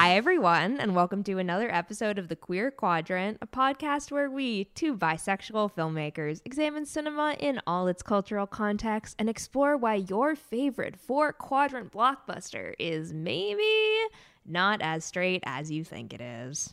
Hi, everyone, and welcome to another episode of The Queer Quadrant, a podcast where we, two bisexual filmmakers, examine cinema in all its cultural context and explore why your favorite four quadrant blockbuster is maybe not as straight as you think it is.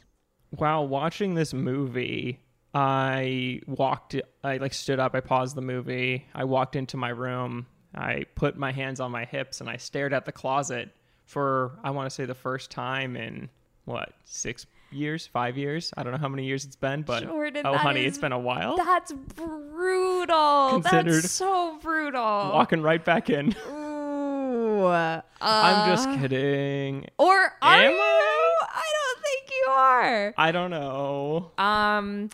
While watching this movie, I walked, I like stood up, I paused the movie, I walked into my room, I put my hands on my hips, and I stared at the closet for, I want to say, the first time in what, six years, five years? I don't know how many years it's been, but Jordan, oh, honey, is- it's been a while. That's brutal. Considered. That's so brutal. Walking right back in. Ooh. Uh, I'm just kidding. Or are Am you? I? I don't think you are. I don't know. Um,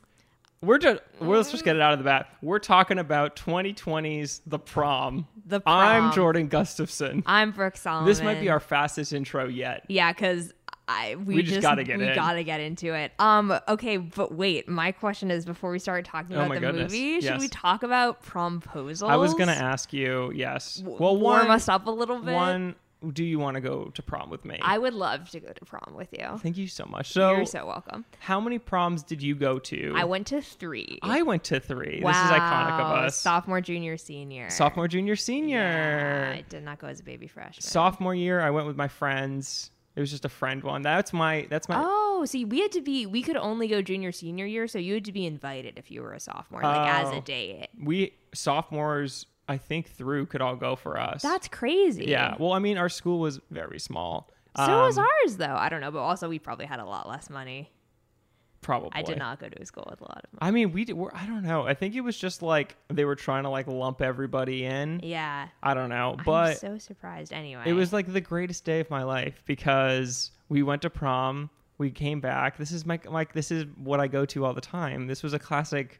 We're just, well, let's just get it out of the bat. We're talking about 2020's The Prom. The Prom. I'm Jordan Gustafson. I'm Brooke Solomon. This might be our fastest intro yet. yeah, because I we, We just gotta get we in. gotta get into it. Um, okay, but wait, my question is before we start talking Oh about my the goodness, movie, should yes. we talk about promposals? I was gonna ask you. Yes. W- Well, warm one, us up a little bit. one. Do you want to go to prom with me? I would love to go to prom with you. Thank you so much. So, You're so welcome. how many proms did you go to? I went to three. I went to three. wow. This is iconic of us. Sophomore, junior, senior. Sophomore, junior, senior. Yeah, I did not go as a baby freshman. Sophomore year, I went with my friends. It was just a friend one. That's my. That's my. Oh, see, we had to be. We could only go junior, senior year, so you had to be invited if you were a sophomore, like as a Oh. date. We sophomores, I think, through could all go for us. That's crazy. yeah. Well, I mean, our school was very small. So was Um, ours, though. I don't know, but also we probably had a lot less money. Probably. I did not go to a school with a lot of money. I mean, we did, we're, I don't know. I think it was just like they were trying to like lump everybody in. Yeah, I don't know, I'm but so surprised. Anyway, it was like the greatest day of my life because we went to prom, we came back. This is my like this is what I go to all the time. This was a classic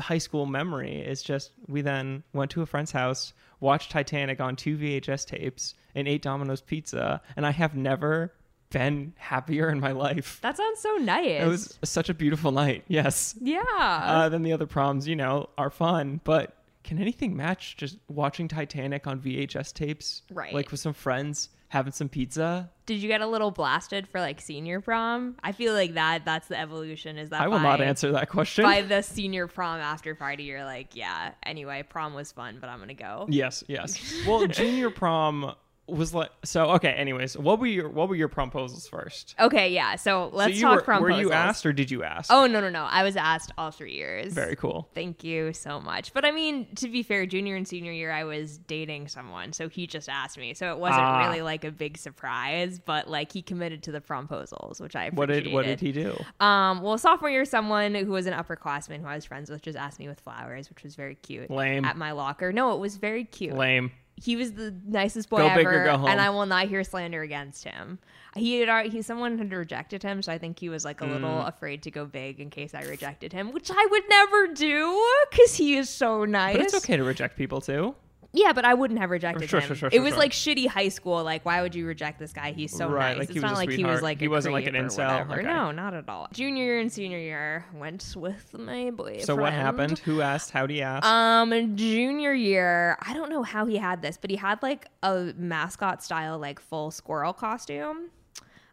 high school memory. is just we then went to a friend's house, watched Titanic on two VHS tapes, and ate Domino's pizza, and I have never been happier in my life. that sounds so nice. It was such a beautiful night. Yes. yeah. Uh, then the other proms, you know, are fun, but can anything match just watching Titanic on VHS tapes? Right. Like with some friends, having some pizza? Did you get a little blasted for like senior prom? I feel like that. That's the evolution. Is that I will by- not answer that question. by the senior prom after party, you're like, yeah. Anyway, prom was fun, but I'm gonna go. yes, yes. Well, junior prom was like so. Okay. Anyways, what were your what were your proposals first? Okay, yeah. So let's so talk were, prom. Were you asked or did you ask? Oh no no no! I was asked all three years. very cool. Thank you so much. But I mean, to be fair, junior and senior year, I was dating someone, so he just asked me. So it wasn't Ah. really like a big surprise, but like he committed to the promposals, which I appreciated. What did what did he do? Um, well, sophomore year, someone who was an upperclassman who I was friends with just asked me with flowers, which was very cute. Lame. At my locker. No, it was very cute. Lame. He was the nicest boy Go ever, big or go home. and I will not hear slander against him. He had already, he someone had rejected him, so I think he was like a little Mm. afraid to go big in case I rejected him, which I would never do because he is so nice. But it's okay to reject people too. Yeah, but I wouldn't have rejected Sure, him. sure, sure, it was like shitty high school. Like, why would you reject this guy? He's so Right, nice. like it's not like he was like He a wasn't like an incel? Okay. No, not at all. Junior year and senior year went with my boyfriend. So what happened? Who asked? How do you ask? Um, junior year, I don't know how he had this, but he had like a mascot style, like full squirrel costume.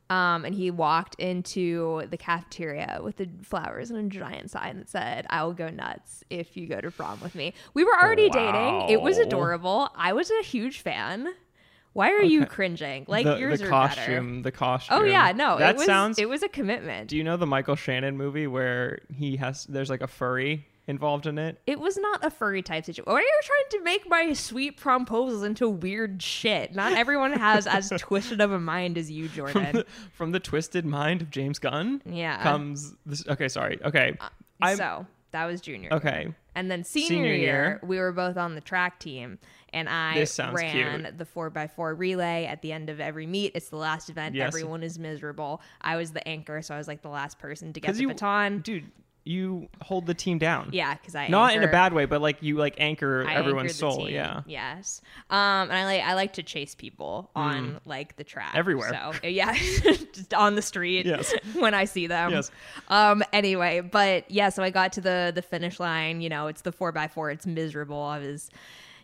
Um, and he walked into the cafeteria with the flowers and a giant sign that said, I will go nuts if you go to prom with me. We were already dating. It was adorable. I was a huge fan. Why are you cringing? Like the, yours the are costume, better. the costume. Oh yeah, no, that it was sounds. it was a commitment. do you know the Michael Shannon movie where he has? There's like a furry involved in it. It was not a furry type situation. Why are you trying to make my sweet promposals into weird shit? Not everyone has as twisted of a mind as you, Jordan. From the twisted mind of James Gunn Yeah. comes this. Okay, sorry. Okay, uh, I'm so that was junior. okay. year. And then senior, Senior year, year. we were both on the track team, and I ran cute. the four x four relay at the end of every meet. It's the last event. Yes. Everyone is miserable. I was the anchor, so I was like the last person to get the you, baton. dude, you hold the team down. Yeah, because I Not in a bad way, but like you like anchor I everyone's soul. team. Yeah. Yes. Um, and I like I like to chase people on like the track Mm. Everywhere. So yeah, just on the street. Yes. when I see them. Yes. Um. Anyway, but yeah, so I got to the the finish line. You know, it's the four by four. It's miserable. I was.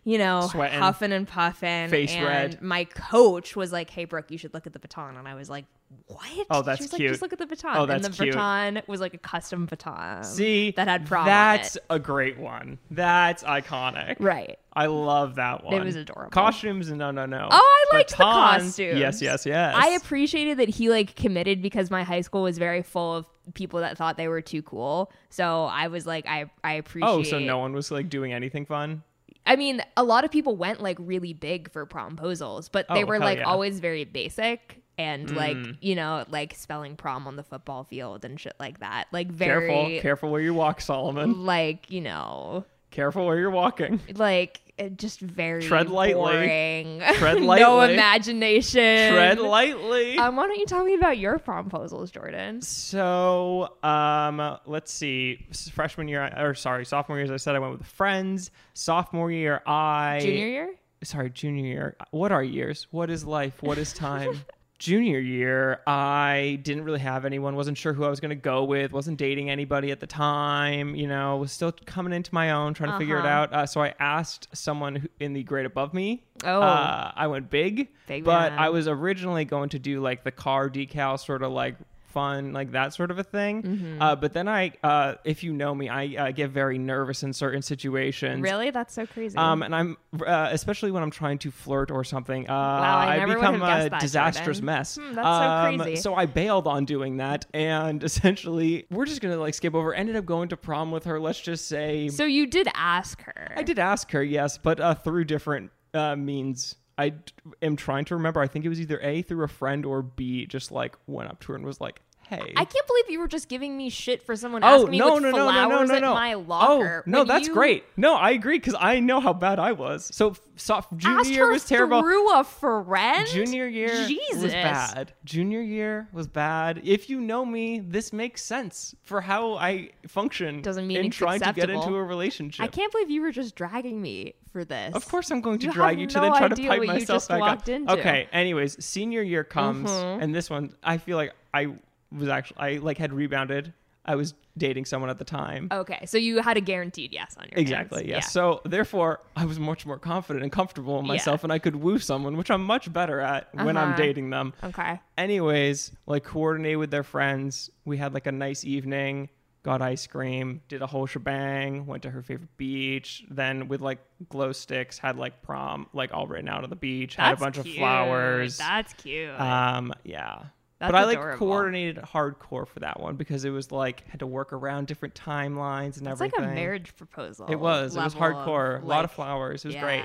you know, Sweating. huffing and puffing. Face and red. My coach was like, "Hey, Brooke, you should look at the baton," and I was like, "What?" Oh, that's she was Like, cute. Just look at the baton. Oh, and that's the cute. baton was like a custom baton. See, that had prom That's a great one. That's iconic. right. I love that one. It was adorable. Costumes, no, no, no. Oh, I liked the costumes. Yes, yes, yes. I appreciated that he like committed because my high school was very full of people that thought they were too cool. So I was like, I I appreciate. oh, so no one was like doing anything fun. I mean, a lot of people went like really big for promposals, but they Oh, were like yeah. always very basic and like Mm. you know like spelling prom on the football field and shit like that. Like Careful, very careful where you walk, Solomon. like you know Careful where you're walking. like just very Tread lightly. boring. Tread no imagination. Tread lightly. Um, why don't you tell me about your promposals, Jordan? So, um, let's see. Freshman year, or sorry, sophomore year, as I said, I went with friends. Sophomore year, I Junior year? sorry, junior year. What are years? What is life? What is time? junior year, I didn't really have anyone. wasn't sure who I was going to go with. wasn't dating anybody at the time. You know, was still coming into my own, trying to figure it Uh-huh. out. Uh, so I asked someone who, in the grade above me. Oh. uh, I went big, Big but man. I was originally going to do like the car decal, sort of like fun, like that sort of a thing. Mm-hmm. Uh, but then I, uh, if you know me, I uh, get very nervous in certain situations. Really? That's so crazy. Um, and I'm uh, especially when I'm trying to flirt or something. Uh, I never would become a that, disastrous Jordan. mess. Hmm, that's so Um, crazy. So I bailed on doing that, and essentially, we're just gonna like skip over. Ended up going to prom with her. Let's just say so you did ask her. I did ask her, yes, but uh, through different uh, means. I am trying to remember. I think it was either A through a friend or B. Just like went up to her and was like, "Hey." I can't believe you were just giving me shit for someone Oh asking me no with no no flowers no no no at no! my locker. Oh no, when that's you great. No, I agree because I know how bad I was. So, so junior year was terrible. through a friend. Junior year was Jesus. bad. Junior year was bad. If you know me, this makes sense for how I function. Doesn't mean in trying to get into a relationship. I can't believe you were just dragging me for this. Of course, I'm going to You drag you to no then try to pipe myself back up. into. Okay. Anyways, senior year comes, Mhm. and this one, I feel like I was actually, I like had rebounded. I was dating someone at the time. Okay, so you had a guaranteed yes on your. Exactly. Yes. Yeah. So therefore, I was much more confident and comfortable in Yeah. myself, and I could woo someone, which I'm much better at when I'm Uh-huh. dating them. Okay. Anyways, like coordinate with their friends. We had like a nice evening. Got ice cream. Did a whole shebang. Went to her favorite beach. Then with like glow sticks, had like prom, like all written out on the beach. had a bunch cute. of flowers. That's cute. Um, yeah. That's but I like coordinated hardcore for that one because it was like had to work around different timelines and everything. It's everything. like a marriage proposal. It was. It was hardcore. of, a lot of flowers. It was yeah. great.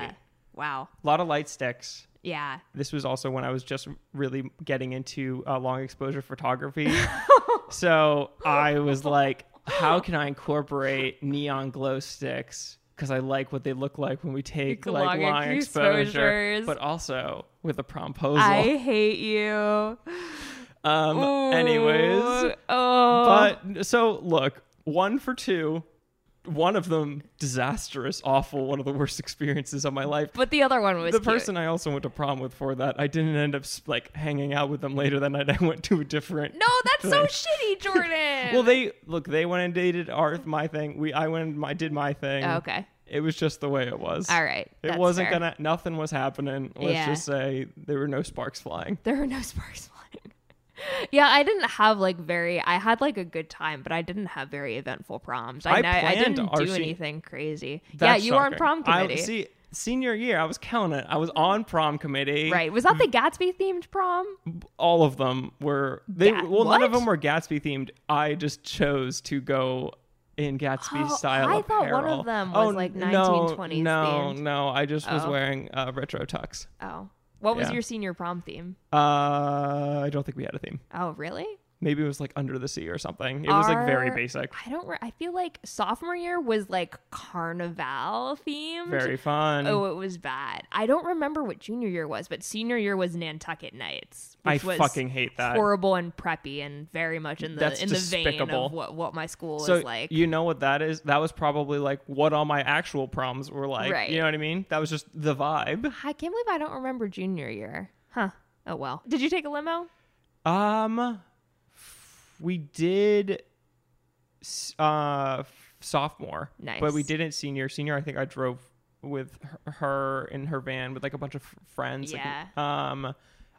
Wow. A lot of light sticks. Yeah. This was also when I was just really getting into uh, long exposure photography. so I was like, how can I incorporate neon glow sticks? Because I like what they look like when we take Like like long long exposure, exposures. but also with a promposal. I hate you. Um, Ooh. anyways, Oh. but so look, one for two. One of them disastrous, awful, one of the worst experiences of my life. But the other one was the cute. person I also went to prom with for that, I didn't end up like hanging out with them later that night. I went to a different. No, that's so shitty, Jordan. Well, they look. They went and dated our my thing. We I went and I did my thing. Oh, okay. It was just the way it was. All right. It wasn't fair. gonna. Nothing was happening. Let's Yeah. just say there were no sparks flying. There were no sparks flying. Yeah, I didn't have like very. I had like a good time, but I didn't have very eventful proms. I I I, I didn't do anything crazy. Yeah, you were on prom committee. I, see, senior year, I was killing it. I was on prom committee. Right. Was that the Gatsby themed prom? All of them were. They Ga- well, none of them were Gatsby themed. I just chose to go in Gatsby Oh, style I thought one of them oh, was, like, no, 1920s No, themed. no, I just was Oh. wearing uh, retro tux. Oh. What was Yeah. your senior prom theme? Uh, I don't think we had a theme. Oh, really? Maybe it was like under the sea or something. It was like very basic, I don't. Re- I feel like sophomore year was like carnival themed. very fun. Oh, it was bad. I don't remember what junior year was, but senior year was Nantucket Nights. I fucking hate that. horrible and preppy and very much in the That's in the vein of what what my school so was like. you know what that is? That was probably like what all my actual proms were like. Right. You know what I mean? That was just the vibe. I can't believe I don't remember junior year. Huh. Oh well. Did you take a limo? Um, we did uh sophomore, Nice. but we didn't senior. Senior, I think I drove with her- in her van with like a bunch of friends. like, Yeah. um,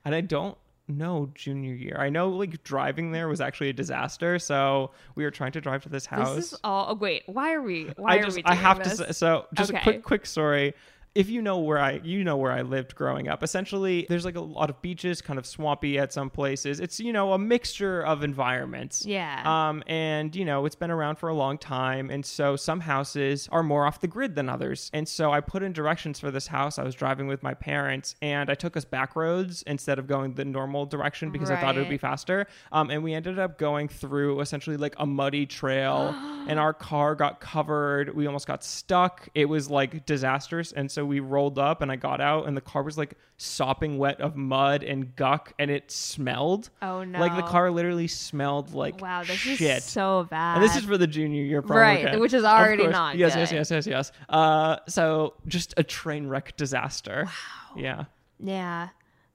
and I don't know junior year. I know like driving there was actually a disaster. So we were trying to drive to this house. This is all. Oh, wait, why are we? Why I are just we? I have this? to say, so just Okay. a quick quick story. If you know where I you know where I lived growing up, essentially there's like a lot of beaches, kind of swampy at some places. It's you know a mixture of environments. Yeah. Um, and you know it's been around for a long time, and so some houses are more off the grid than others. And so I put in directions for this house. I was driving with my parents, and I took us back roads instead of going the normal direction because I thought it would be faster. Um, and we ended up going through essentially like a muddy trail, and our car got covered. We almost got stuck. It was like disastrous. And so we rolled up, and I got out, and the car was like sopping wet of mud and guck, and it smelled. Oh no! Like the car literally smelled like Wow, this shit. is so bad. And this is for the junior year prom Right, weekend. which is already not Yes, yes, good. yes, yes, yes. Uh, so just a train wreck disaster. Wow. Yeah. yeah.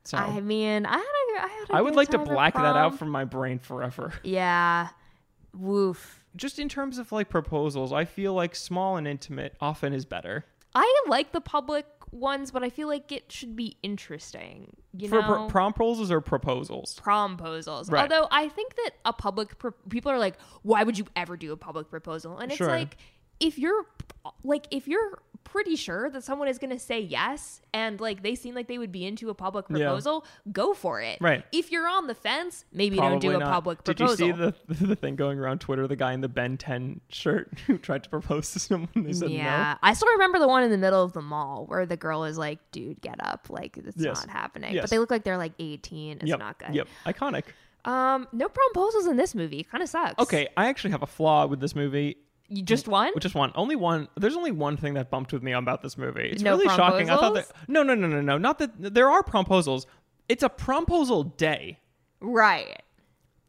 So I mean, I had a, I had a I would like to black that out from my brain forever. Yeah. Woof. Just in terms of like proposals, I feel like small and intimate often is better. I like the public ones, but I feel like it should be interesting. You For know, pr- proposals or proposals? promposals. Right. Although I think that a public pro- people are like, why would you ever do a public proposal? And it's Sure. like if you're like if you're pretty sure that someone is going to say yes and like they seem like they would be into a public Yeah. proposal, go for it. Right. If you're on the fence, maybe don't do Probably a not. public Did you see the the thing going around Twitter? The guy in the Ben 10 shirt who tried to propose to someone. They said yeah, I still remember the one in the middle of the mall where the girl is like, "Dude, get up! Like it's Yes. not happening." Yes. But they look like they're like 18. It's. Yep. not good. Yep. Iconic. Um, no proposals in this movie. Kind of sucks. Okay, I actually have a flaw with this movie. You just one. Just one. Only one. There's only one thing that bumped with me about this movie. It's No really shocking. I thought that. No, no, no, no, no. Not that there are proposals. It's a promposal day. Right.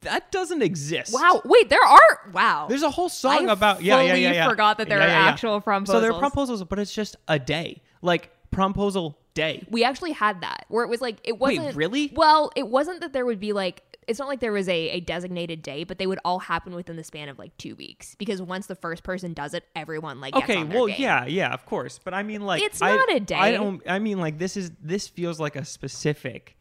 That doesn't exist. Wow. Wait, there are. Wow. There's a whole song I about yeah, yeah, yeah, yeah. forgot that there Yeah, are yeah, actual So there are promposals. proposals, but it's just a day. Like promposal day. we actually had that where it was like it wasn't really? Well, it wasn't that there would be like it's not like there was a, a designated day, but they would all happen within the span of like two weeks because once the first person does it, everyone like gets Okay, well, game. yeah, yeah, of course. But I mean, like, It's I- not a day. I don't. I mean, like, this is this feels like a specific.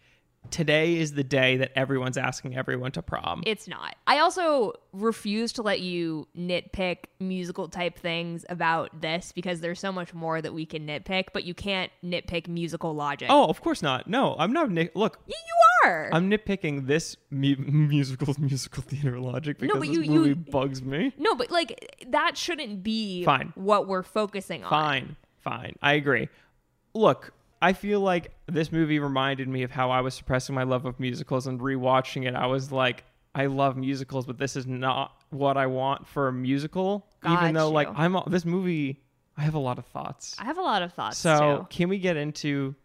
Today is the day that everyone's asking everyone to prom. It's not. I also refuse to let you nitpick musical type things about this because there's so much more that we can nitpick, but you can't nitpick musical logic. oh, of course not. No, I'm not. Nick, look, Y- you are. I'm nitpicking this mu- musical musical theater logic because but this you- movie you- bugs me. no, but like that shouldn't be Fine. what we're focusing on. Fine, fine. I agree. Look, I feel like this movie reminded me of how I was suppressing my love of musicals and rewatching it. I was like, I love musicals, but this is not what I want for a musical. even Got though, like. I'm this movie, I have a lot of thoughts. I have a lot of thoughts So, too. can we get into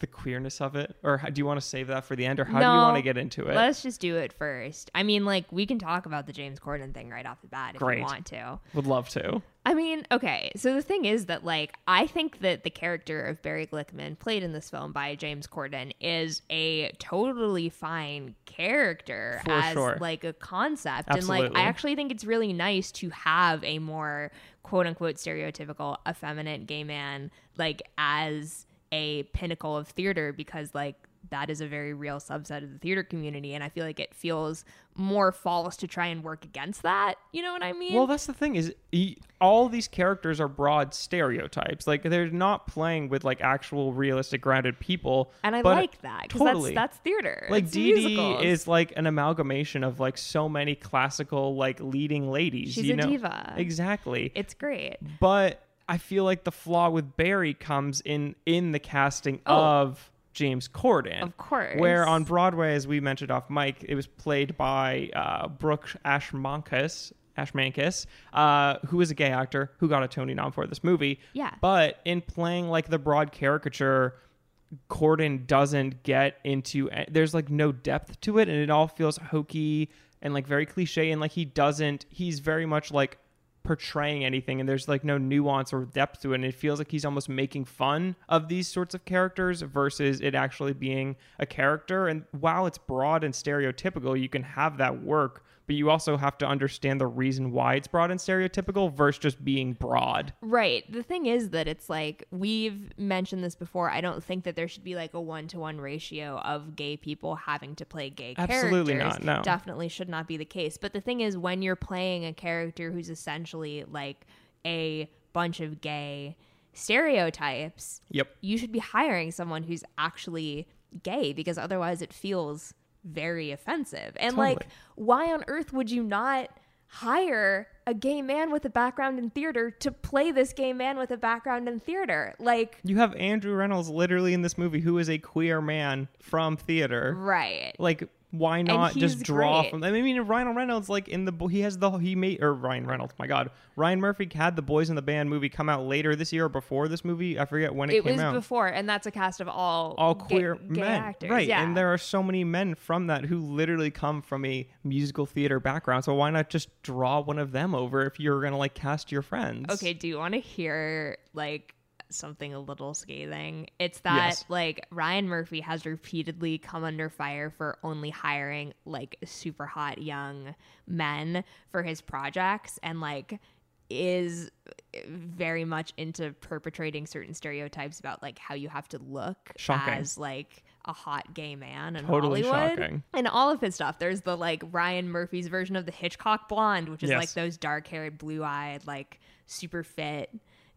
the queerness of it, or how- do you want to save that for the end, or how do you want to get into it? Let's just do it first. I mean, like we can talk about the James Corden thing right off the bat if Great. you want to. Would love to. I mean, okay. So the thing is that, like, I think that the character of Barry Glickman, played in this film by James Corden, is a totally fine character For as sure. like a concept. And like, I actually think it's really nice to have a more quote unquote stereotypical effeminate gay man like as a pinnacle of theater because like that is a very real subset of the theater community and i feel like it feels more false to try and work against that you know what i mean Well, that's the thing is e- all these characters are broad stereotypes. Like they're not playing with like actual realistic grounded people. And I like that because totally. that's that's theater. like It's musicals. is like an amalgamation of like so many classical like leading ladies. She's you a know? diva. Exactly. It's great. but I feel like the flaw with Barry comes in in the casting Oh. of James Corden. Of course. Where on Broadway, as we mentioned off mic, it was played by uh, Brooke Ashmanskas, Ashmanskas, uh, who is a gay actor who got a Tony nom for this movie. Yeah. But in playing like the broad caricature, Corden doesn't get into. There's like no depth to it, and it all feels hokey and like very cliche. And like he doesn't. He's very much like portraying anything and there's like no nuance or depth to it and it feels like he's almost making fun of these sorts of characters versus it actually being a character and while it's broad and stereotypical you can have that work but you also have to understand the reason why it's broad and stereotypical versus just being broad. Right. The thing is that it's like we've mentioned this before. I don't think that there should be like a one to one ratio of gay people having to play gay characters. Absolutely characters. not, no. Definitely should not be the case. But the thing is, when you're playing a character who's essentially like a bunch of gay stereotypes, Yep. you should be hiring someone who's actually gay because otherwise it feels very offensive. And like, why on earth would you not hire a gay man with a background in theater to play this gay man with a background in theater? Like, You have Andrew Rannells literally in this movie who is a queer man from theater. right. Like why not just draw great. from I mean Ryan Reynolds like in the he has the he made or Ryan Reynolds my god Ryan Murphy had the Boys in the Band movie come out later this year or before this movie I forget when it, It came was before, and that's a cast of all all gay- queer gay men actors. right Yeah. and there are so many men from that who literally come from a musical theater background so why not just draw one of them over if you're gonna like cast your friends Okay, do you want to hear like something a little scathing? It's that Yes. like Ryan Murphy has repeatedly come under fire for only hiring like super hot young men for his projects and like is very much into perpetrating certain stereotypes about like how you have to look Shocking. as like a hot gay man in Totally Hollywood. shocking. And all of his stuff. There's the like Ryan Murphy's version of the Hitchcock blonde, which is Yes. like those dark haired, blue eyed, like super fit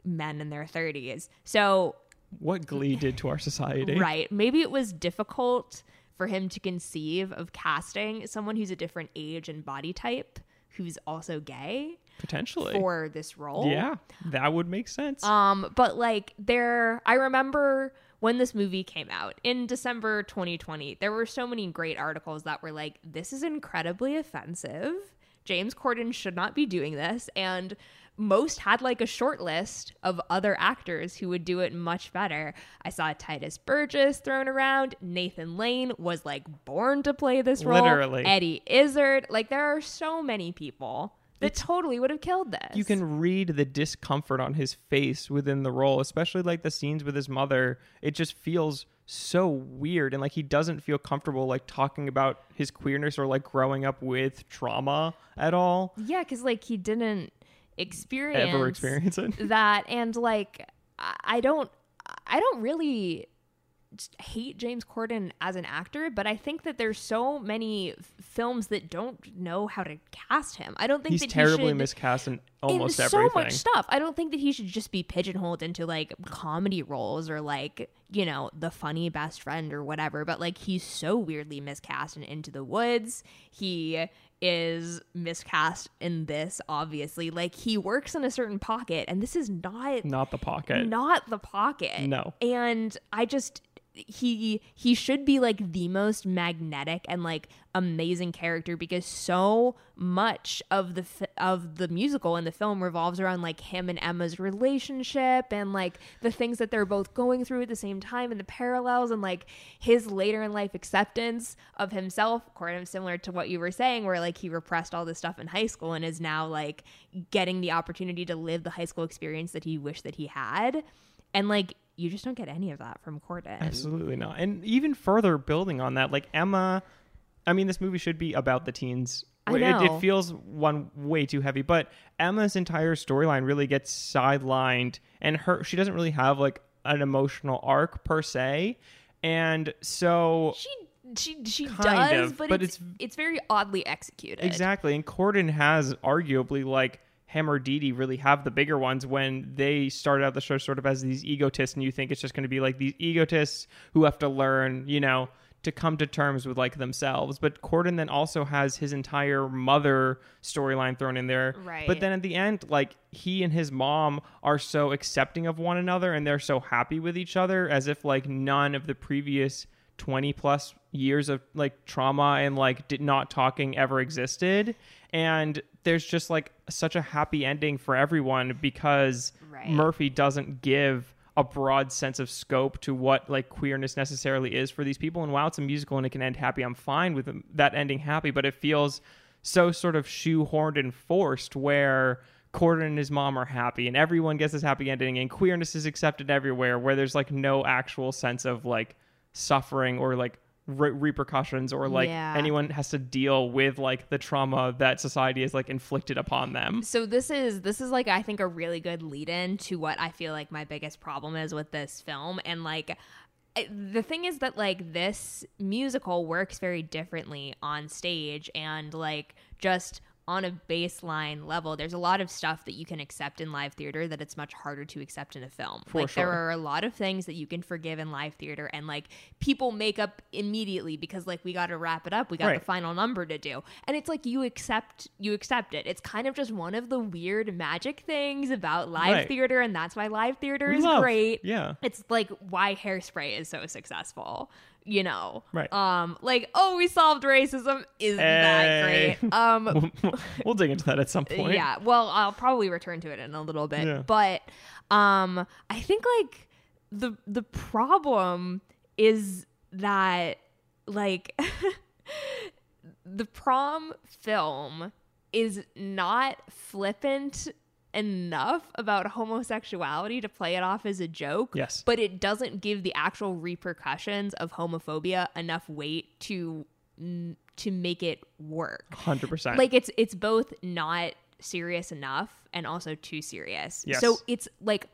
men in their 30s. So, what Glee did to our society right. Maybe it was difficult for him to conceive of casting someone who's a different age and body type who's also gay potentially for this role. yeah that would make sense Um, but like there, I remember when this movie came out in December 2020, there were so many great articles that were like, this is incredibly offensive. James Corden should not be doing this. And most had like a short list of other actors who would do it much better. I saw Tituss Burgess thrown around. Nathan Lane was like born to play this role. Literally. Eddie Izzard. Like there are so many people that totally would have killed this. you can read the discomfort on his face within the role, especially like the scenes with his mother. It just feels so weird and like he doesn't feel comfortable like talking about his queerness or like growing up with trauma at all. Yeah, because like he didn't experience Ever experience it? that, and like I don't, I don't really hate James Corden as an actor, but I think that there's so many f- films that don't know how to cast him. I don't think He's that terribly he should, miscast in almost in everything. so much stuff. I don't think that he should just be pigeonholed into like comedy roles or like you know the funny best friend or whatever. But like he's so weirdly miscast in Into the Woods. He is miscast in this. Obviously, like he works in a certain pocket, and this is not Not the pocket. not the pocket. No. And I just he he should be like the most magnetic and like amazing character because so much of the fi- of the musical and the film revolves around like him and Emma's relationship and like the things that they're both going through at the same time and the parallels and like his later in life acceptance of himself kind of similar to what you were saying where like he repressed all this stuff in high school and is now like getting the opportunity to live the high school experience that he wished that he had. And like you just don't get any of that from Corden. Absolutely not. And even further building on that, like Emma, I mean, this movie should be about the teens. I It, know. it feels one way too heavy, but Emma's entire storyline really gets sidelined, and her she doesn't really have like an emotional arc per se, and so She she she does, of, but, but it's, it's- it's very oddly executed. Exactly. And Corden has arguably like him or Dee Dee really have the bigger ones when they started out the show sort of as these egotists and you think it's just going to be like these egotists who have to learn, you know, to come to terms with like themselves. But Corden then also has his entire mother storyline thrown in there. Right. But then at the end, like he and his mom are so accepting of one another and they're so happy with each other as if like none of the previous 20 plus years of like trauma and like did not talking ever existed. And there's just like such a happy ending for everyone because Right. Murphy doesn't give a broad sense of scope to what like queerness necessarily is for these people. And while it's a musical and it can end happy I'm fine with that ending happy. But it feels so sort of shoehorned and forced where Corden and his mom are happy and everyone gets this happy ending and queerness is accepted everywhere where there's like no actual sense of like suffering or like re- repercussions or like Yeah. anyone has to deal with like the trauma that society has like inflicted upon them. So this is this is like I think a really good lead in to what I feel like my biggest problem is with this film and like the thing is that like this musical works very differently on stage and like just on a baseline level there's a lot of stuff that you can accept in live theater that it's much harder to accept in a film. For like there are a lot of things that you can forgive in live theater and like people make up immediately because like we got to wrap it up we got Right. the final number to do. And it's like you accept you accept it. It's kind of just one of the weird magic things about live Right. theater and that's why live theater We is love- great. Yeah. it's like why hairspray is so successful you know Right. um like oh we solved racism isn't that great um we'll dig into that at some point. yeah well i'll probably return to it in a little bit Yeah. but um i think like the the problem is that like the prom film is not flippant enough about homosexuality to play it off as a joke Yes. but it doesn't give the actual repercussions of homophobia enough weight to to make it work 100%. like it's it's both not serious enough and also too serious. Yes. So it's like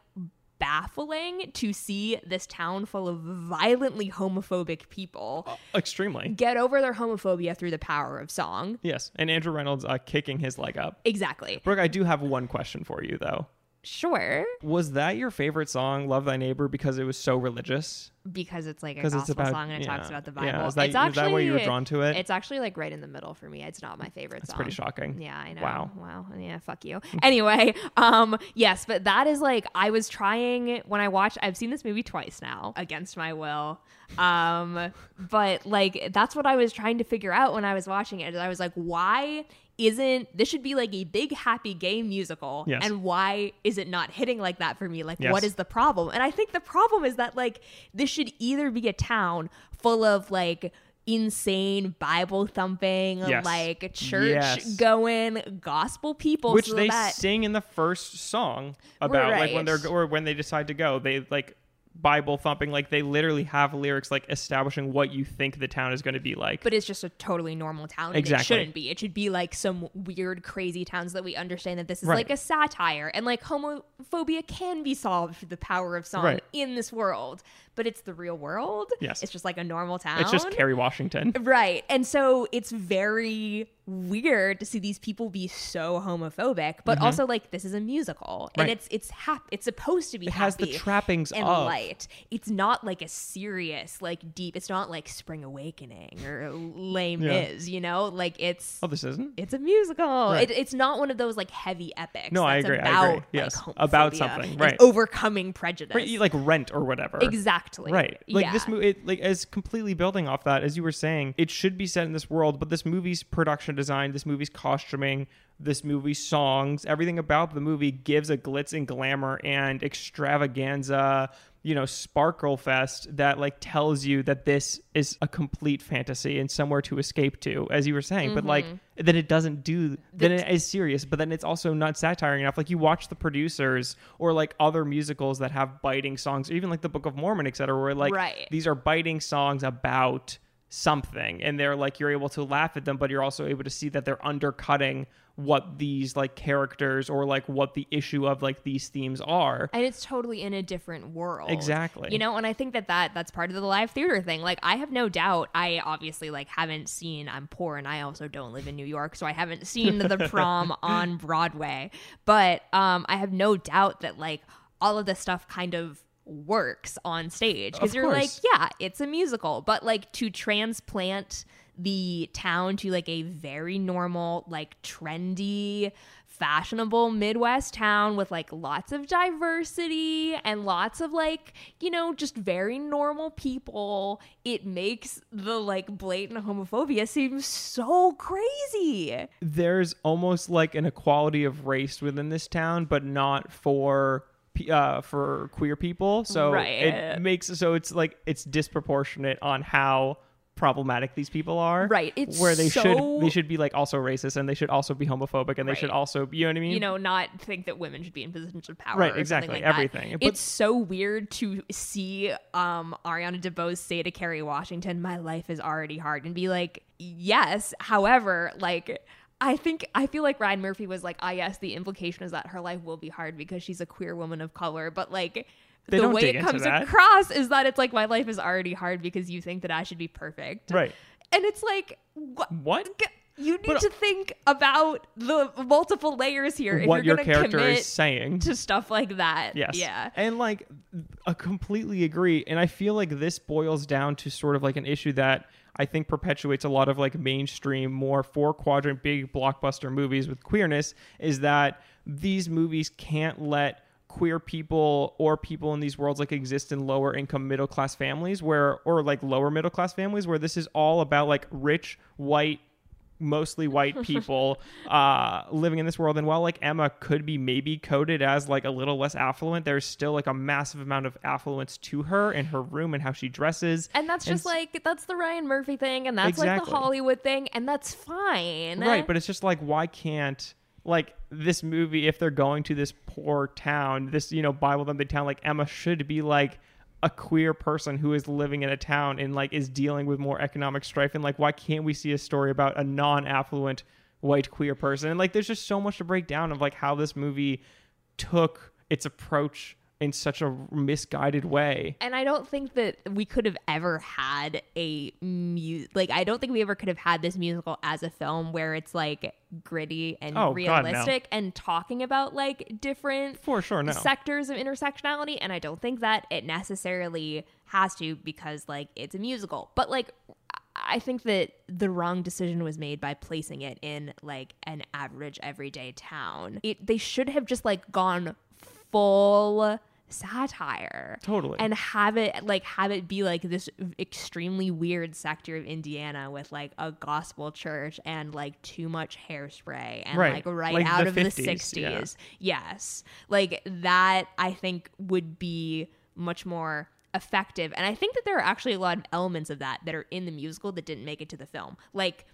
baffling to see this town full of violently homophobic people extremely. get over their homophobia through the power of song. Yes. And Andrew Rannells uh, kicking his leg up. Exactly. Brooke, I do have one question for you though. Sure. Was that your favorite song, Love Thy Neighbor, because it was so religious? Because it's like a gospel it's about- song and it talks about the Bible. Yeah, is that- it's is actually, that why you were drawn to it? It's actually like right in the middle for me. It's not my favorite That's song. pretty shocking. Yeah, I know. Wow. Wow. Yeah, fuck you. anyway, um, yes, but that is like I was trying when I watched I've seen this movie twice now, against my will. Um, but like that's what I was trying to figure out when I was watching it. I was like, why isn't this should be like a big happy gay musical Yes. and why is it not hitting like that for me like Yes. what is the problem and i think the problem is that like this should either be a town full of like insane bible thumping Yes. like church going gospel people Which so they that sing in the first song about like when they're or when they decide to go. They like Bible thumping, like they literally have lyrics like establishing what you think the town is going to be like. but it's just a totally normal town. and Exactly. It shouldn't be. It should be like some weird, crazy towns that we understand that this is Right. like a satire and like homophobia can be solved through the power of song Right. in this world. But it's the real world. Yes. It's just like a normal town. it's just Kerry Washington. Right. And so it's very weird to see these people be so homophobic, but also like this is a musical and Mm-hmm. It's it's hap- it's supposed to be It has the trappings and of light. It's not like a serious, like deep. It's not like Spring Awakening or Lame Yeah. Is, you know? Like it's Oh, this isn't. it's a musical. Right. It, it's not one of those like heavy epics. No, I agree, I agree. Yes, like, about something, right. overcoming prejudice. Right, like Rent or whatever. exactly. Right. Like yeah. this movie, like as completely building off that, as you were saying, it should be set in this world, but this movie's production design, this movie's costuming, this movie's songs, everything about the movie gives a glitz and glamour and extravaganza, you know, sparkle fest that like tells you that this is a complete fantasy and somewhere to escape to, as you were saying. But like, Mm-hmm. then it doesn't do. Then it is serious, but then it's also not satire enough. Like you watch the producers or like other musicals that have biting songs, or even like the Book of Mormon, etc., where like Right. these are biting songs about something and they're like you're able to laugh at them but you're also able to see that they're undercutting what these like characters or like what the issue of like these themes are. And it's totally in a different world. Exactly. you know and i think that, that that's part of the live theater thing. Like i have no doubt i obviously like haven't seen i'm poor and i also don't live in new york so i haven't seen the prom on broadway. But um i have no doubt that like all of this stuff kind of works on stage. Because you're like yeah it's a musical. But like to transplant the town to like a very normal like trendy fashionable midwest town with like lots of diversity and lots of like you know just very normal people it makes the like blatant homophobia seem so crazy there's almost like an equality of race within this town but not for uh for queer people so Right. it makes so it's like it's disproportionate on how problematic these people are. Right. It's where they so- should they should be like also racist and they should also be homophobic and they should also be, you know what I mean? you know, not think that women should be in positions of power. Right, exactly, like everything. It's so weird to see um, Ariana DeBose say to Kerry Washington, "My life is already hard," and be like, "Yes." However, like. I think I feel like Ryan Murphy was like, ah, yes, the implication is that her life will be hard because she's a queer woman of color, but like They the way it comes that. across is that it's like my life is already hard because you think that I should be perfect, Right. And it's like, what? What? You need But- to think about the multiple layers here. If what you're your character commit is saying. to stuff like that. Yes. Yeah. And like I completely agree. And I feel like this boils down to sort of like an issue that I think perpetuates a lot of like mainstream, more four quadrant big blockbuster movies with queerness is that these movies can't let queer people or people in these worlds like exist in lower income middle class families where or like lower middle class families where this is all about like rich white mostly white people uh living in this world. And while like emma could be maybe coded as like a little less affluent there's still like a massive amount of affluence to her in her room and how she dresses. And that's And just s- like that's the Ryan Murphy thing, and that's like the Hollywood thing, and that's fine. right but it's just like why can't like this movie if they're going to this poor town this you know bible thumping town like emma should be like a queer person who is living in a town and like is dealing with more economic strife. And like why can't we see a story about a non-affluent white queer person? And like there's just so much to break down of like how this movie took its approach in such a misguided way and I don't think that we could have ever had a mu- like I don't think we ever could have had this musical as a film where it's like gritty and Oh, God, no. realistic and talking about like different for sure no sectors of intersectionality and I don't think that it necessarily has to because like it's a musical. But like I think that the wrong decision was made by placing it in like an average everyday town. It they should have just like gone full satire Totally. and have it like have it be like this extremely weird sector of Indiana with like a gospel church and like too much hairspray and Right. like right Like out the of the 60s yeah. yes like that i think would be much more effective and i think that there are actually a lot of elements of that that are in the musical that didn't make it to the film like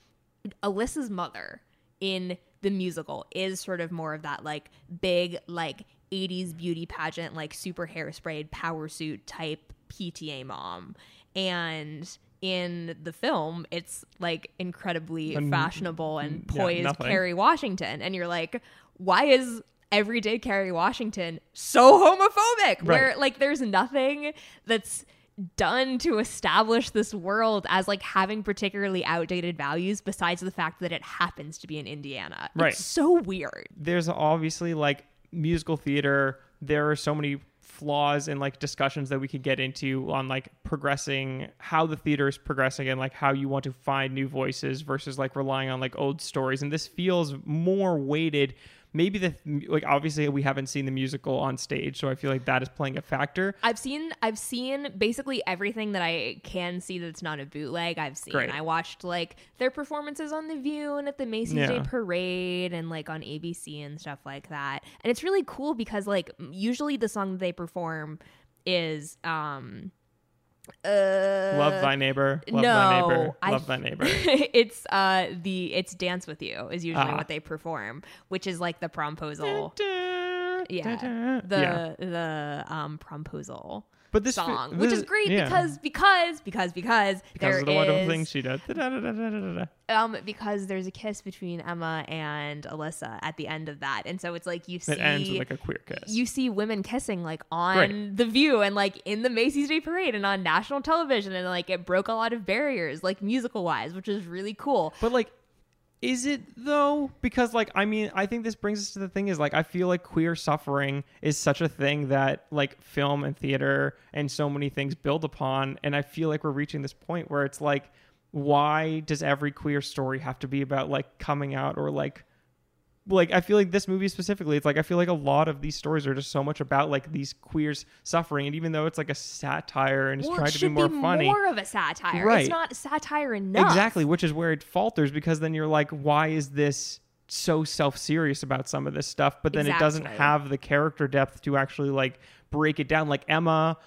alyssa's mother in the musical is sort of more of that like big like 80s beauty pageant like super hairsprayed power suit type pta mom and in the film it's like incredibly fashionable and poised nothing. Kerry Washington and you're like why is everyday Kerry Washington so homophobic where like there's nothing that's done to establish this world as like having particularly outdated values besides the fact that it happens to be in Indiana. Right. It's so weird. there's obviously like musical theater there are so many flaws and like discussions that we could get into on like progressing how the theater is progressing and like how you want to find new voices versus like relying on like old stories. And this feels more weighted maybe the like obviously we haven't seen the musical on stage so i feel like that is playing a factor I've seen I've seen basically everything that I can see that's not a bootleg. I've seen. Great. I watched like their performances on The View and at the Macy's Day Parade and like on ABC and stuff like that. And it's really cool because like usually the song that they perform is um uh love thy neighbor love no, thy neighbor I- love thy neighbor it's uh the it's Dance with You is usually Ah. what they perform, which is like the promposal. yeah Yeah. The yeah the um promposal but this song, which this- is great yeah. because because because because because there of the wonderful is- things she does um because there's a kiss between Emma and Alyssa at the end of that, and so it's like you see it ends with like a queer kiss you see women kissing like on Right. the view and like in the Macy's Day Parade and on national television, and like it broke a lot of barriers like musical wise, which is really cool. But like, is it though? Because like, I mean, I think this brings us to the thing is like, I feel like queer suffering is such a thing that like film and theater and so many things build upon, and I feel like we're reaching this point where it's like, why does every queer story have to be about like coming out or like like I feel like this movie specifically, it's like I feel like a lot of these stories are just so much about like these queers suffering, and even though it's like a satire and it's Well, trying it to be more funny, more of a satire. Right. It's not satire enough. Exactly, which is where it falters because then you're like, why is this so self serious about some of this stuff? But then it doesn't have the character depth to actually like break it down. Like Emma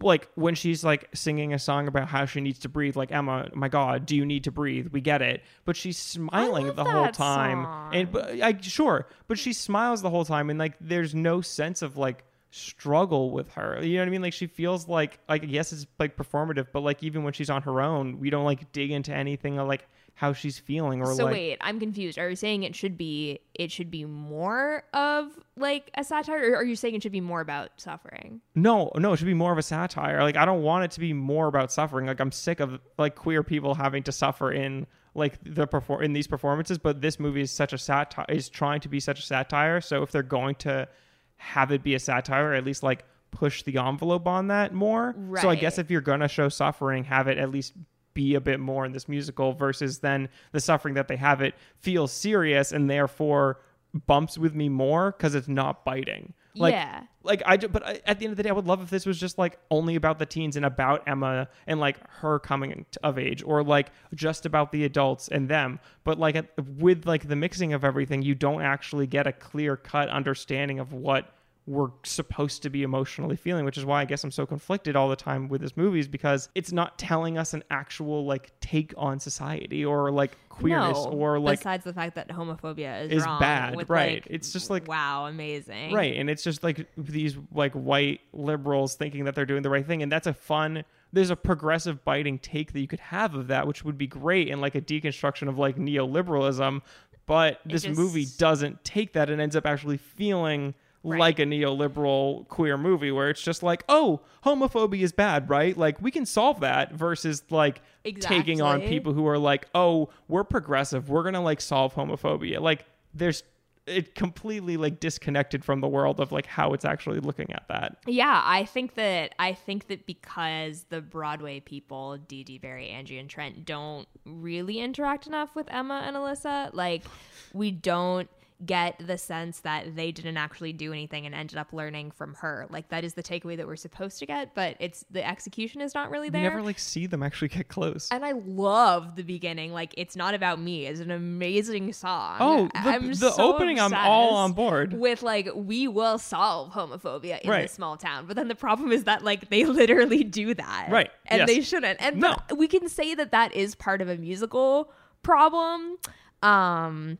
like when she's like singing a song about how she needs to breathe like emma my god do you need to breathe? We get it. But she's smiling the whole time. And song. but i sure but she smiles the whole time and like there's no sense of like struggle with her. You know what i mean? Like she feels like like yes it's like performative but like even when she's on her own we don't like dig into anything like how she's feeling or so like wait, I'm confused. Are you saying it should be it should be more of like a satire, or are you saying it should be more about suffering? No, no, it should be more of a satire. Like I don't want it to be more about suffering. Like I'm sick of like queer people having to suffer in like the perform in these performances, but this movie is such a satire is trying to be such a satire. So if they're going to have it be a satire, at least like push the envelope on that more. So I guess if you're gonna show suffering, have it at least be a bit more in this musical versus then the suffering that they have it feels serious and therefore bumps with me more because it's not biting. Like, yeah. like I but I, at the end of the day, I would love if this was just like only about the teens and about Emma and like her coming of age, or like just about the adults and them. But like with like the mixing of everything, you don't actually get a clear cut understanding of what we're supposed to be emotionally feeling, which is why I guess I'm so conflicted all the time with this movie, is because it's not telling us an actual like take on society or like queerness no, or like besides the fact that homophobia is, is bad, with, right. like, It's just like- wow, amazing, Right. And it's just like these like white liberals thinking that they're doing the right thing. And that's a fun there's a progressive biting take that you could have of that, which would be great and like a deconstruction of like neoliberalism. But this just- movie doesn't take that and ends up actually feeling Right. like a neoliberal queer movie where it's just like, oh, homophobia is bad, right? Like we can solve that versus like taking on people who are like, oh, we're progressive, we're gonna like solve homophobia. Like there's it completely like disconnected from the world of like how it's actually looking at that. Yeah, I think that I think that because the Broadway people, Dee Dee, Barry, Angie, and Trent, don't really interact enough with Emma and Alyssa. Like, we don't get the sense that they didn't actually do anything and ended up learning from her. Like, that is the takeaway that we're supposed to get, but it's the execution is not really You there. never like see them actually get close. and I love the beginning. Like, it's not about me. is an amazing song. Oh, the, I'm the so opening, I'm all on board. with like we will solve homophobia in Right. this small town but then the problem is that like they literally do that Right. and Yes. they shouldn't and No. but we can say that that is part of a musical problem um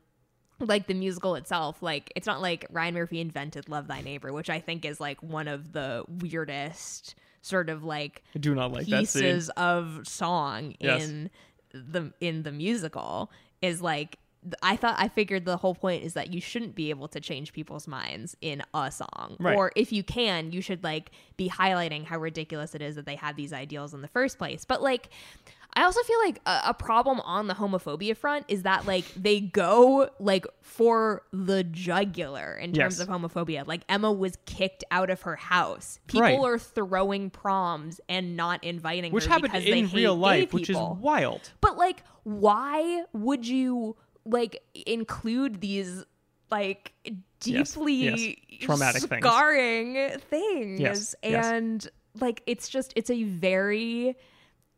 like the musical itself like it's not like ryan murphy invented love thy neighbor which i think is like one of the weirdest sort of like I do not like that scene. pieces of song Yes. in the in the musical is like I thought I figured the whole point is that you shouldn't be able to change people's minds in a song. Right. Or if you can, you should like be highlighting how ridiculous it is that they have these ideals in the first place. But like I also feel like a, a problem on the homophobia front is that like they go like for the jugular in terms Yes. of homophobia. Like Emma was kicked out of her house. People Right. are throwing proms and not inviting Which her happened because in real life, which is wild. But like, why would you like include these like deeply yes. Traumatic things. scarring things? Yes, yes. And like, it's just it's a very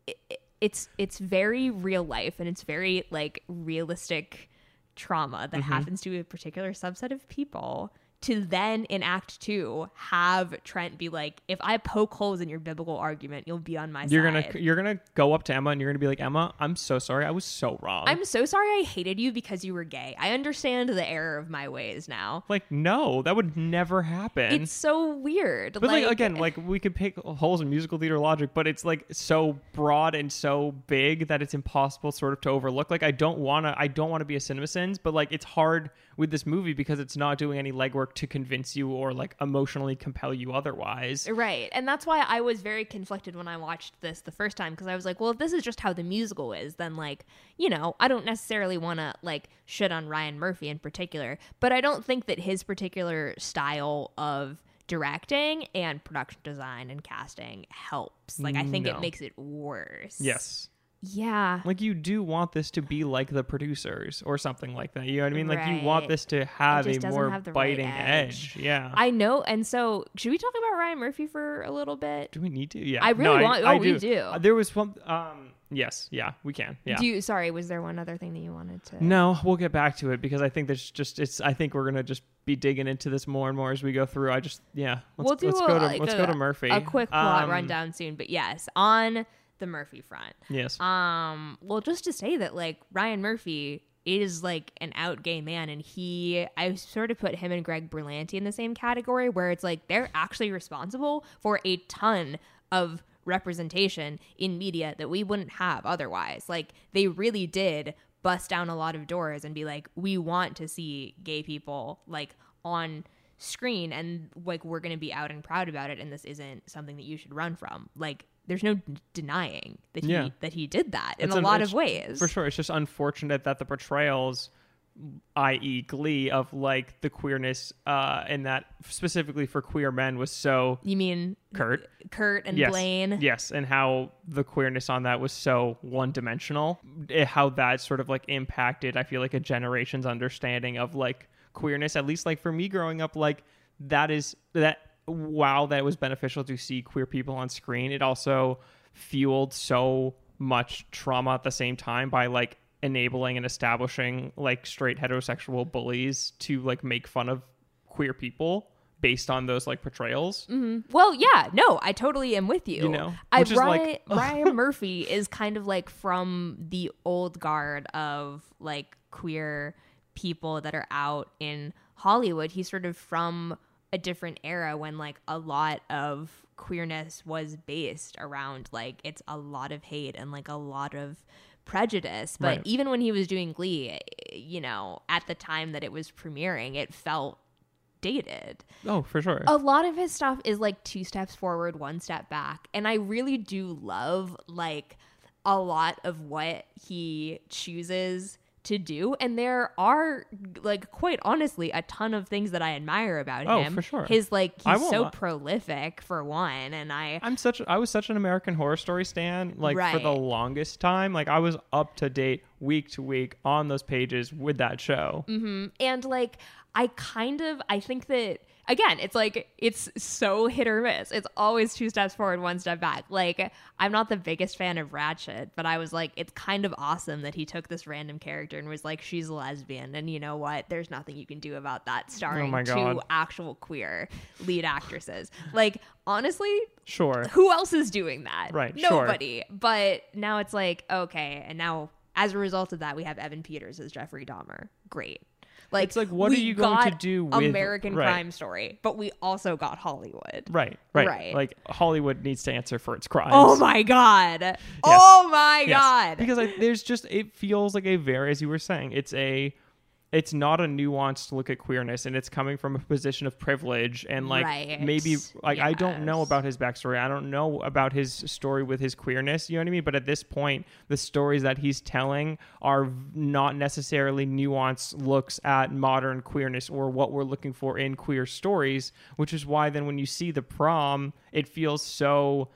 it- it's it's very real life and it's very like realistic trauma that Mm-hmm. happens to a particular subset of people to then in act two have trent be like if i poke holes in your biblical argument you'll be on my You're side gonna you're gonna go up to Emma and you're gonna be like, Emma, I'm so sorry. I was so wrong. I'm so sorry I hated you because you were gay. I understand the error of my ways now. like, no, that would never happen. It's so weird. But like, again, like we could pick holes in musical theater logic, but it's like so broad and so big that it's impossible sort of to overlook. Like I don't wanna I don't wanna be a CinemaSins, but like it's hard with this movie because it's not doing any legwork to convince you or like emotionally compel you otherwise. Right. And that's why I was very conflicted when I watched this the first time because I was like, well, if this is just how the musical is, then like, you know, I don't necessarily want to like shit on Ryan Murphy in particular, but I don't think that his particular style of directing and production design and casting helps. Like I think No. it makes it worse. Yes. Yeah. Like you do want this to be like the producers or something like that. You know what I mean? Like you want this to have a more have the right biting edge. edge. Yeah. I know. And so, should we talk about Ryan Murphy for a little bit? do we need to? Yeah. I really No, want- I, oh, we do. do. Uh, there was one. Um, yes, yeah, we can. Yeah. Do you? Sorry, was there one other thing that you wanted to? no, we'll get back to it because I think there's just it's. I think we're gonna just be digging into this more and more as we go through. I just yeah. Let's, we'll do let's a, go to like let's a, go to Murphy. A quick plot Um, rundown soon, but yes, on the Murphy front. Yes. Um, well, just to say that like Ryan Murphy is like an out gay man, and he, I sort of put him and Greg Berlanti in the same category, where it's like they're actually responsible for a ton of representation in media that we wouldn't have otherwise. Like they really did bust down a lot of doors and be like, we want to see gay people like on screen and like we're going to be out and proud about it and this isn't something that you should run from like there's no denying that he Yeah. that he did that in It's a un- lot of ways For sure. It's just unfortunate that the portrayals, i.e., Glee, of like the queerness, uh, and that specifically for queer men was so you mean curt. kurt and yes. blaine Yes, and how the queerness on that was so one dimensional. How that sort of like impacted, I feel like, a generation's understanding of like queerness. At least like for me growing up, like that is that while that was beneficial to see queer people on screen, it also fueled so much trauma at the same time by like enabling and establishing like straight heterosexual bullies to like make fun of queer people based on those like portrayals. Mm-hmm. well yeah. No i totally am with you, You know, I, ryan, like- ryan murphy is kind of like from the old guard of like queer people that are out in hollywood. He's sort of from a different era when like a lot of queerness was based around like it's a lot of hate and like a lot of prejudice but Right. even when he was doing glee you know at the time that it was premiering it felt dated Oh, for sure. a lot of his stuff is like two steps forward, one step back. And I really do love like a lot of what he chooses to do. And there are like quite honestly a ton of things that I admire about Oh, him. for sure. His like he's so li- prolific for one. And I I'm such I was such an American Horror Story stan like for the longest time. Like I was up to date week to week on those pages with that show. Mm-hmm. and like I kind of I think that again it's like it's so hit or miss. It's always two steps forward, one step back. Like I'm not the biggest fan of Ratched, but I was like it's kind of awesome that he took this random character and was like she's a lesbian and you know what? There's nothing you can do about that oh starring Oh my two actual queer lead actresses. Like honestly, Sure. who else is doing that? Right, sure. Nobody. But now it's like, okay, and now as a result of that, we have Evan Peters as Jeffrey Dahmer. Great. Like, It's like, what are you going to do with- American right. Crime Story? But we also got Hollywood. Right, right. Right. Like Hollywood needs to answer for its crimes. Oh my god! Oh my Yes. god! Because I, there's just it feels like a very as you were saying, it's a it's not a nuanced look at queerness and it's coming from a position of privilege and like Right. maybe like I don't know about his backstory. I don't know about his story with his queerness, you know what I mean? But at this point, the stories that he's telling are not necessarily nuanced looks at modern queerness or what we're looking for in queer stories, which is why then when you see the prom, it feels so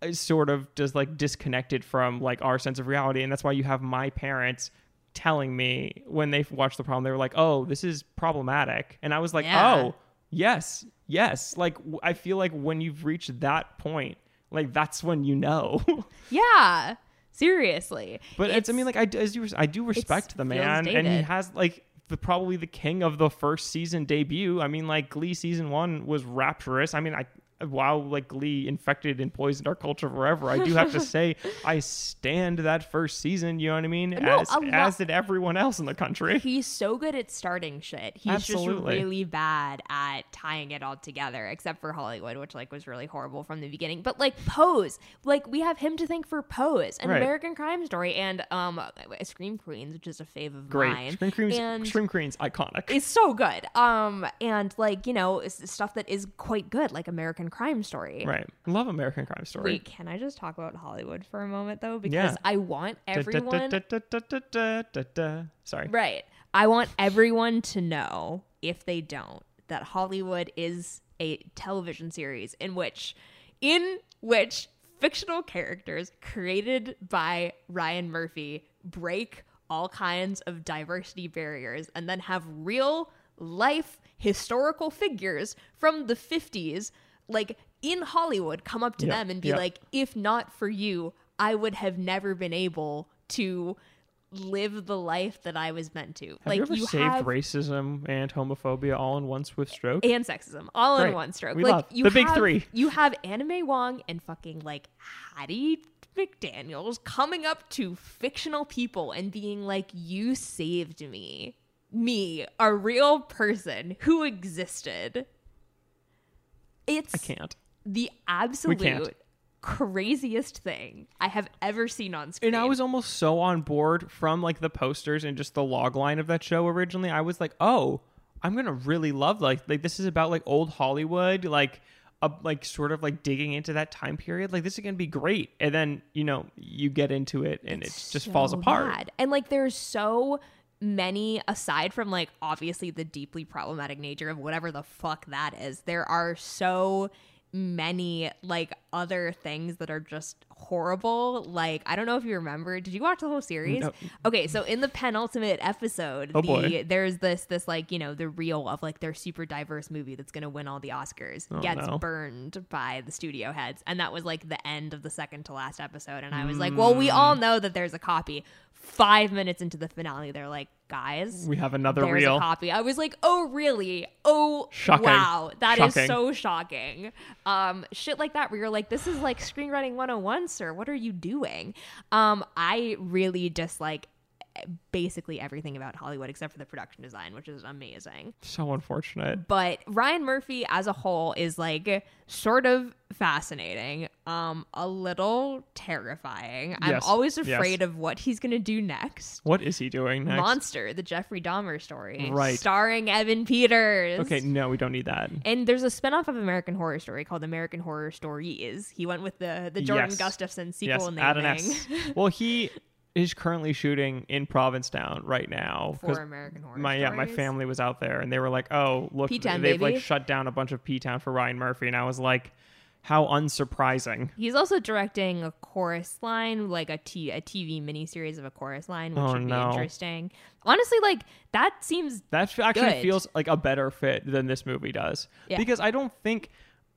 uh, sort of just like disconnected from like our sense of reality and that's why you have my parents telling me when they watched the problem they were like oh this is problematic. And i was like Yeah. oh yes yes. Like w- i feel like when you've reached that point like that's when you know. Yeah, seriously. but it's, i mean like i as you i do respect the man and he has like the probably the king of the first season debut. I mean like glee season one was rapturous. I mean i while like glee infected and poisoned our culture forever i do have to say i stand that first season you know what i mean No, as lo- as did everyone else in the country He's so good at starting shit. He's Absolutely. just really bad at tying it all together, except for Hollywood, which like was really horrible from the beginning. But like Pose, like we have him to thank for Pose and Right. American Crime Story and um Scream Queens, which is a fave of great mine. Scream Queens, and Scream Queens iconic it's so good. Um and like you know stuff that is quite good, like American Crime Story. right love american crime story Wait, can I just talk about Hollywood for a moment though? Because Yeah. I want everyone sorry Right. I want everyone to know, if they don't, that Hollywood is a television series in which in which fictional characters created by Ryan Murphy break all kinds of diversity barriers and then have real life historical figures from the 50s like in Hollywood come up to them and be like if not for you I would have never been able to live the life that I was meant to. Have like you ever saved have racism and homophobia all in one swift stroke? and sexism all in one stroke. We like love you the big three. You have Anna May Wong and fucking like Hattie McDaniels coming up to fictional people and being like, "You saved me, me, a real person who existed." It's I can't. the absolute can't. craziest thing I have ever seen on screen. And I was almost so on board from like the posters and just the log line of that show originally. I was like, oh, I'm gonna really love like like this is about like old Hollywood, like a, like sort of like digging into that time period. Like this is gonna be great. And then you know you get into it and it just falls apart. bad. And like there's so many aside from like obviously the deeply problematic nature of whatever the fuck that is. There are so many like other things that are just horrible. Like I don't know if you remember. Did you watch the whole series? No. Okay, so in the penultimate episode, Oh, the boy. there's this this like, you know, the reel of like their super diverse movie that's going to win all the Oscars Oh, gets no. burned by the studio heads. And that was like the end of the second to last episode and I was like, "Well, we mm. all know that there's a copy." 5 minutes into the finale, they're like, "Guys, We have another there's reel. a copy. I was like, oh really? Oh Shocking. wow. that is Shocking. so shocking. Um, shit like that where you're like, this is like screenwriting 101, sir. What are you doing? Um, I really dislike basically everything about Hollywood except for the production design, which is amazing. So unfortunate. But Ryan Murphy as a whole is like sort of fascinating, um, a little terrifying. I'm Yes, always yes. afraid of what he's gonna do next. What is he doing next? Monster, the Jeffrey Dahmer story, Right. starring Evan Peters. Okay, no, we don't need that. And there's a spinoff of American Horror Story called American Horror Stories. He went with the the Jordan Yes. Gustafson Yes, sequel add an naming S. well, he is currently shooting in Provincetown right now. for American Horror my yeah, my family was out there and they were like, "Oh, look, P-Town, they've baby. like shut down a bunch of P Town for Ryan Murphy," and I was like, "How unsurprising." He's also directing a chorus line, like a t a TV miniseries of a chorus line, which Oh, would no. be interesting. Honestly, like that seems That actually Good. feels like a better fit than this movie does Yeah. because I don't think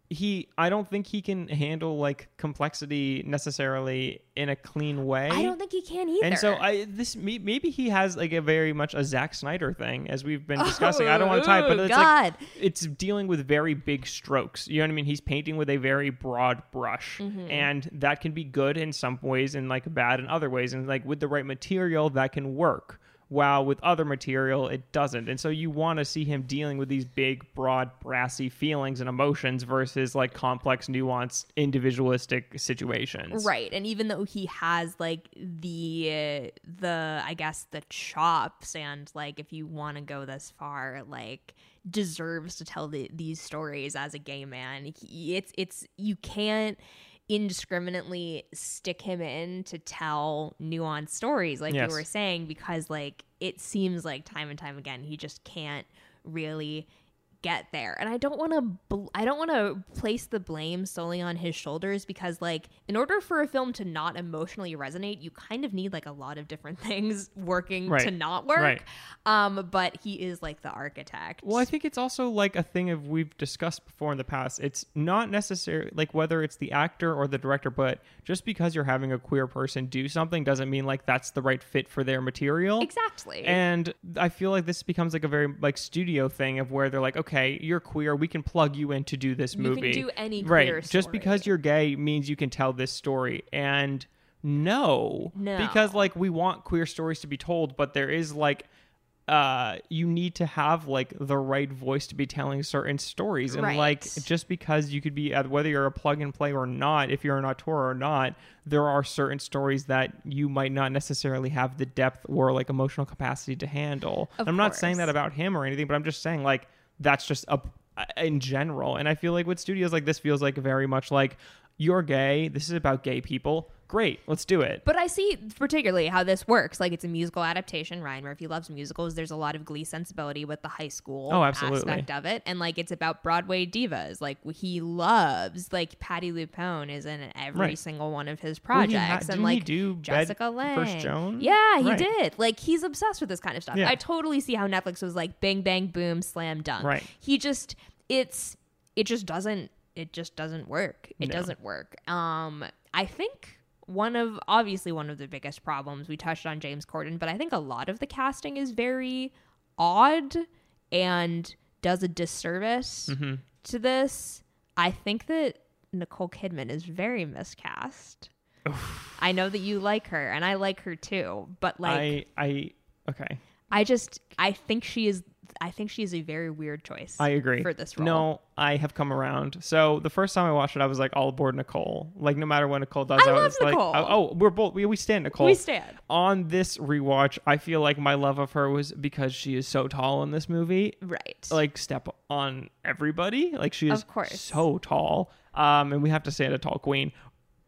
he I don't think he can handle like complexity necessarily in a clean way. I don't think he can either. And so I this maybe he has like a very much a Zack Snyder thing as we've been discussing. I don't want to tie it, but Oh, it's God. like it's dealing with very big strokes. You know what I mean? He's painting with a very broad brush, Mm-hmm. and that can be good in some ways and like bad in other ways. And like with the right material, that can work. While with other material, it doesn't. And so you want to see him dealing with these big, broad, brassy feelings and emotions versus like complex, nuanced, individualistic situations. Right. And even though he has like the the I guess the chops and like if you want to go this far like deserves to tell the, these stories as a gay man. He, it's it's you can't indiscriminately stick him in to tell nuanced stories like Yes. you were saying because like it seems like time and time again he just can't really get there and i don't want to bl- i don't want to place the blame solely on his shoulders because like in order for a film to not emotionally resonate you kind of need like a lot of different things working to not work Right. um but he is like the architect Well, I think it's also like a thing of we've discussed before in the past. It's not necessary like whether it's the actor or the director, but just because you're having a queer person do something doesn't mean like that's the right fit for their material. exactly And I feel like this becomes like a very like studio thing of where they're like, okay, you're queer, we can plug you in to do this movie. You can movie. do any right? queer Just because you're gay means you can tell this story, and no, No. because like we want queer stories to be told, but there is like. Uh, you need to have like the right voice to be telling certain stories, and Right. like just because you could be whether you're a plug and play or not, if you're an auteur or not, there are certain stories that you might not necessarily have the depth or like emotional capacity to handle. I'm not saying that about him or anything, but I'm just saying like that's just a in general. And I feel like with studios like this feels like very much like you're gay. This is about gay people. Great, let's do it. But I see particularly how this works. Like it's a musical adaptation. Ryan Murphy loves musicals. There's a lot of glee sensibility with the high school Oh, absolutely. aspect of it. And like it's about Broadway divas. Like he loves like Patti LuPone is in every Right. single one of his Well, projects. ha- and like do Bed Jessica Lange. First Joan? Yeah, he Right. did. Like he's obsessed with this kind of stuff. Yeah. I totally see how Netflix was like bang bang boom slam dunk. Right. He just it's it just doesn't it just doesn't work. It No. doesn't work. Um I think one of obviously one of the biggest problems we touched on James Corden, but I think a lot of the casting is very odd and does a disservice Mm-hmm. to this. I think that Nicole Kidman is very miscast. I know that you like her and I like her too, but like I I okay. I just I think she is I think she is a very weird choice. I agree. for this role. No, I have come around. So the first time I watched it, I was like all aboard Nicole. Like no matter what Nicole does, I love was Nicole. like, oh, we're both we, we stand Nicole. We stand. On this rewatch, I feel like my love of her was because she is so tall in this movie. Right. Like step on everybody. Like she is Of course. so tall. Um, and we have to stand a tall queen,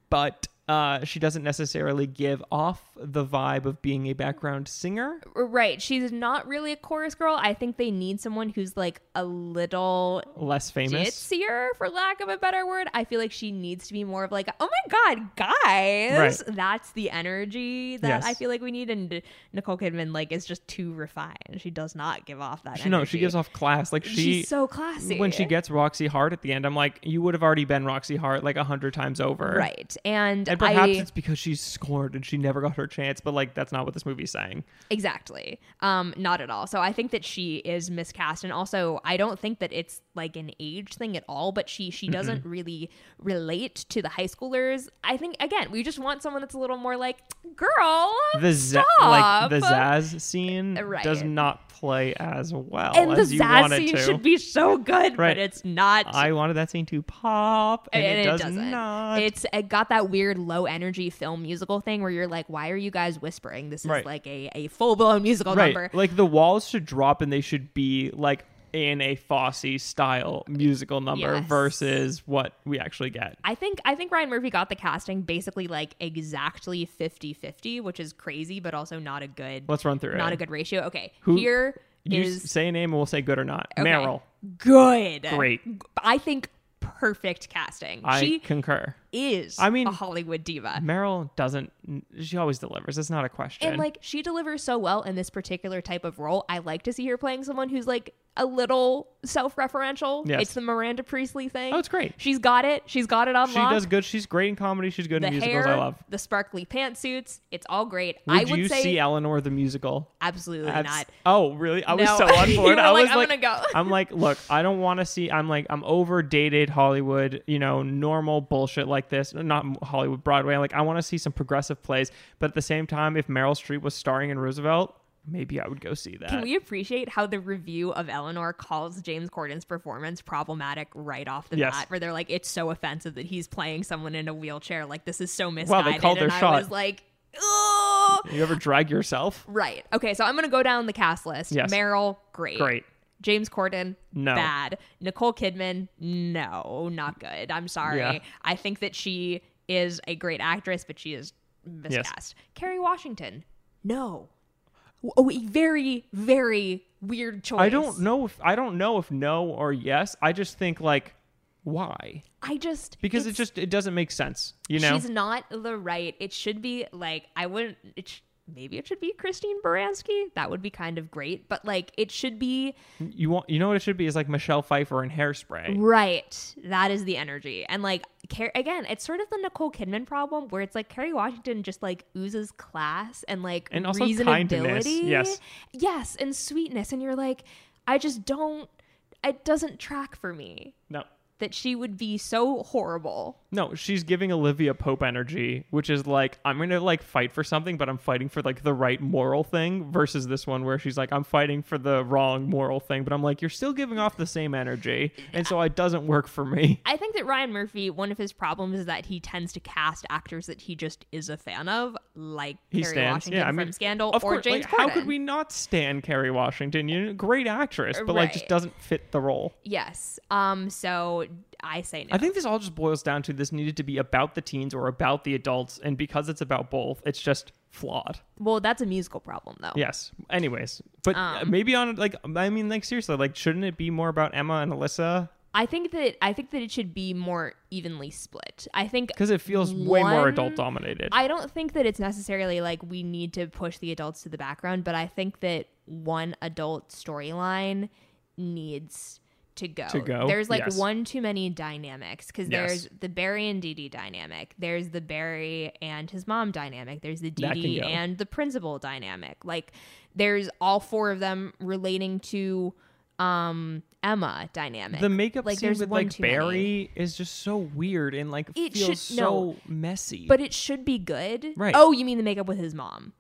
but. Uh, she doesn't necessarily give off the vibe of being a background singer. right. She's not really a chorus girl. I think they need someone who's like a little Less famous. ditzier, for lack of a better word. I feel like she needs to be more of like, oh my god, guys, Right. that's the energy that Yes. I feel like we need. And Nicole Kidman like is just too refined. She does not give off that. She, no, she gives off class. Like she, She's so classy when she gets Roxy Hart at the end, I'm like, you would have already been Roxy Hart like a hundred times over. right. And, And perhaps I it's because she's scored and she never got her chance, but like that's not what this movie's saying. Exactly. Um, not at all. So I think that she is miscast, and also I don't think that it's like an age thing at all. But she she doesn't really relate to the high schoolers. I think again we just want someone that's a little more like girl. The stop. like the Zazz scene Right. does not play as well and the as you want scene to. should be so good, Right. but it's not. I wanted that scene to pop, and, and it, does doesn't. not. It's it got that weird low energy film musical thing where you're like, why are you guys whispering? This is Right. like a, a full blown musical right. number. Like the walls should drop, and they should be like in a Fosse style musical number Yes. versus what we actually get. I think I think Ryan Murphy got the casting basically like exactly 50-50, which is crazy, but also not a good Let's run through it. not it. a good ratio. Okay. Who- here You is say a name and we'll say good or not. okay. Meryl. Good. Great. I think perfect casting. I she concur. is I mean- a Hollywood diva. Meryl doesn't. She always delivers. It's not a question. And like she delivers so well in this particular type of role. I like to see her playing someone who's like a little self-referential. Yes. It's the Miranda Priestly thing. oh, it's great. She's got it. She's got it on She lock. does good. She's great in comedy. She's good the in musicals. hair, I love. the sparkly pantsuits. It's all great. Would, I would you say see Eleanor the musical? absolutely Abs- not. Oh, really? I was No. so on board. I like, was "I'm like, gonna go." I'm like, look, I don't want to see. I'm like, I'm over dated Hollywood. You know, normal bullshit like this. Not Hollywood Broadway. Like, I want to see some progressive plays. But at the same time, if Meryl Streep was starring in Roosevelt, maybe I would go see that. Can we appreciate how the review of Eleanor calls James Corden's performance problematic right off the Yes. bat? Where they're like, it's so offensive that he's playing someone in a wheelchair. Like this is so Wow, misguided. they called their and shot. I was like, oh. you ever drag yourself? Right. Okay, so I'm gonna go down the cast list. Yes. Meryl, great. Great. James Corden, No. bad. Nicole Kidman, no, not good. I'm sorry. Yeah. I think that she is a great actress, but she is miscast. Kerry Washington, no. Oh, a very, very weird choice. I don't know if I don't know if no or yes. I just think like why? I just Because it just it doesn't make sense. You know? she's not the right. It should be like I wouldn't. It sh- maybe it should be Christine Baranski. That would be kind of great. But like it should be You want you know what it should be is like Michelle Pfeiffer in Hairspray. Right. That is the energy. And like Car- again, it's sort of the Nicole Kidman problem where it's like Kerry Washington just like oozes class and like And also reasonability. kindness, yes. Yes, and sweetness. And you're like, I just don't it doesn't track for me No. That she would be so horrible. No, she's giving Olivia Pope energy, which is like I'm gonna like fight for something, but I'm fighting for like the right moral thing. Versus this one where she's like I'm fighting for the wrong moral thing, but I'm like you're still giving off the same energy, and so it doesn't work for me. I think that Ryan Murphy, one of his problems is that he tends to cast actors that he just is a fan of, like He Kerry stands. Washington Yeah, I from Scandal of or course, James like, how could we not stand Kerry Washington? You know, great actress, but like just doesn't fit the role. Yes. Um. So I say no. I think this all just boils down to this needed to be about the teens or about the adults, and because it's about both, it's just flawed. well, that's a musical problem, though. Yes. Anyways, but uh, Um, maybe on like I mean like seriously, like shouldn't it be more about Emma and Alyssa? I think that I think that it should be more evenly split. I think Because it feels way more adult dominated. I don't think that it's necessarily like we need to push the adults to the background, but I think that one adult storyline needs to go. To go, There's like yes. one too many dynamics because Yes. there's the Barry and Dee Dee dynamic. There's the Barry and his mom dynamic. There's the Dee Dee and the principal dynamic. Like there's all four of them relating to um Emma dynamic. The makeup like scene with like too many. Barry is just so weird and like It feels should- so no. messy. But it should be good. Right. Oh, you mean the makeup with his mom?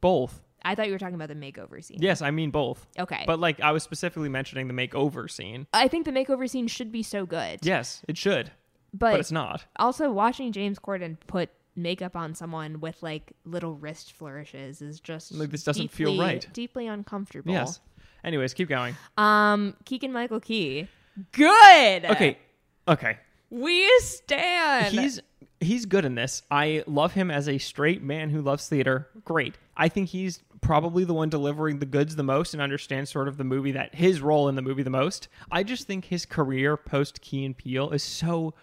both. I thought you were talking about the makeover scene. Yes, I mean both. Okay. But like I was specifically mentioning the makeover scene. I think the makeover scene should be so good. Yes, it should, But, but it's not. also watching James Corden put makeup on someone with like little wrist flourishes is just Like, this doesn't feel right. Deeply uncomfortable. Yes. Anyways, keep going. Um, Keegan Michael Key. Good. Okay. Okay. We stand. He's he's good in this. I love him as a straight man who loves theater. Great. I think he's probably the one delivering the goods the most and understands sort of the movie that his role in the movie the most. I just think his career post Key and Peele is so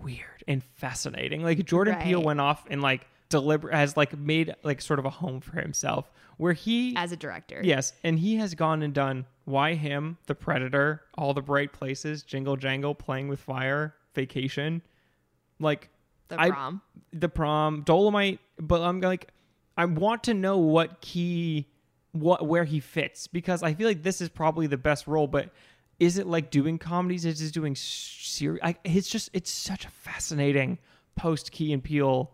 weird and fascinating. Like Jordan Peele went off and like deliberate has like made like sort of a home for himself where he as a director. Yes, and he has gone and done Why Him, The Predator, All the Bright Places, Jingle Jangle, Playing with Fire, Vacation, like The I- prom. the prom, Dolemite. But I'm like, I want to know what key, what where he fits because I feel like this is probably the best role. But is it like doing comedies? Is it doing serious? It's just it's such a fascinating post Key and Peele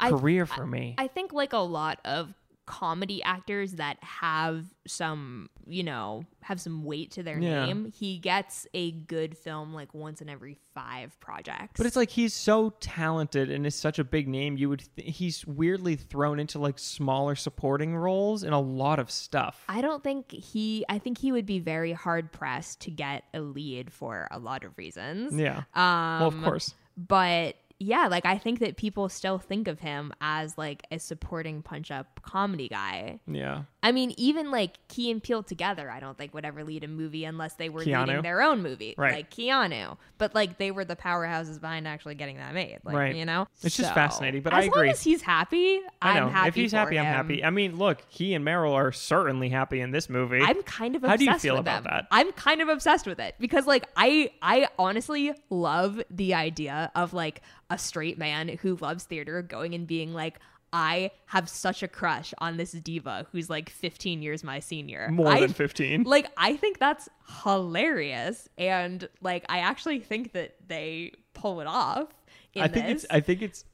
I- career for me. I think like a lot of comedy actors that have some, you know, have some weight to their Yeah. name, he gets a good film like once in every five projects. But it's like he's so talented and is such a big name. You would th- he's weirdly thrown into like smaller supporting roles in a lot of stuff. I don't think he. I think he would be very hard pressed to get a lead for a lot of reasons. yeah. Um, well, of course. But yeah, like I think that people still think of him as like a supporting punch up comedy guy. Yeah. I mean, even like Key and Peele together, I don't think would ever lead a movie unless they were Keanu? leading their own movie, Right. like Keanu. But like they were the powerhouses behind actually getting that made, like Right. you know. It's just fascinating, but as I agree. long as he's happy, I know. I'm happy. if he's happy, I'm happy. I mean, look, he and Meryl are certainly happy in this movie. I'm kind of How obsessed do you feel about them. that? I'm kind of obsessed with it because like I I honestly love the idea of like a straight man who loves theater going and being like I have such a crush on this diva who's like 15 years my senior. More I, than 15. Like I think that's hilarious and like I actually think that they pull it off in I think this. it's I think it's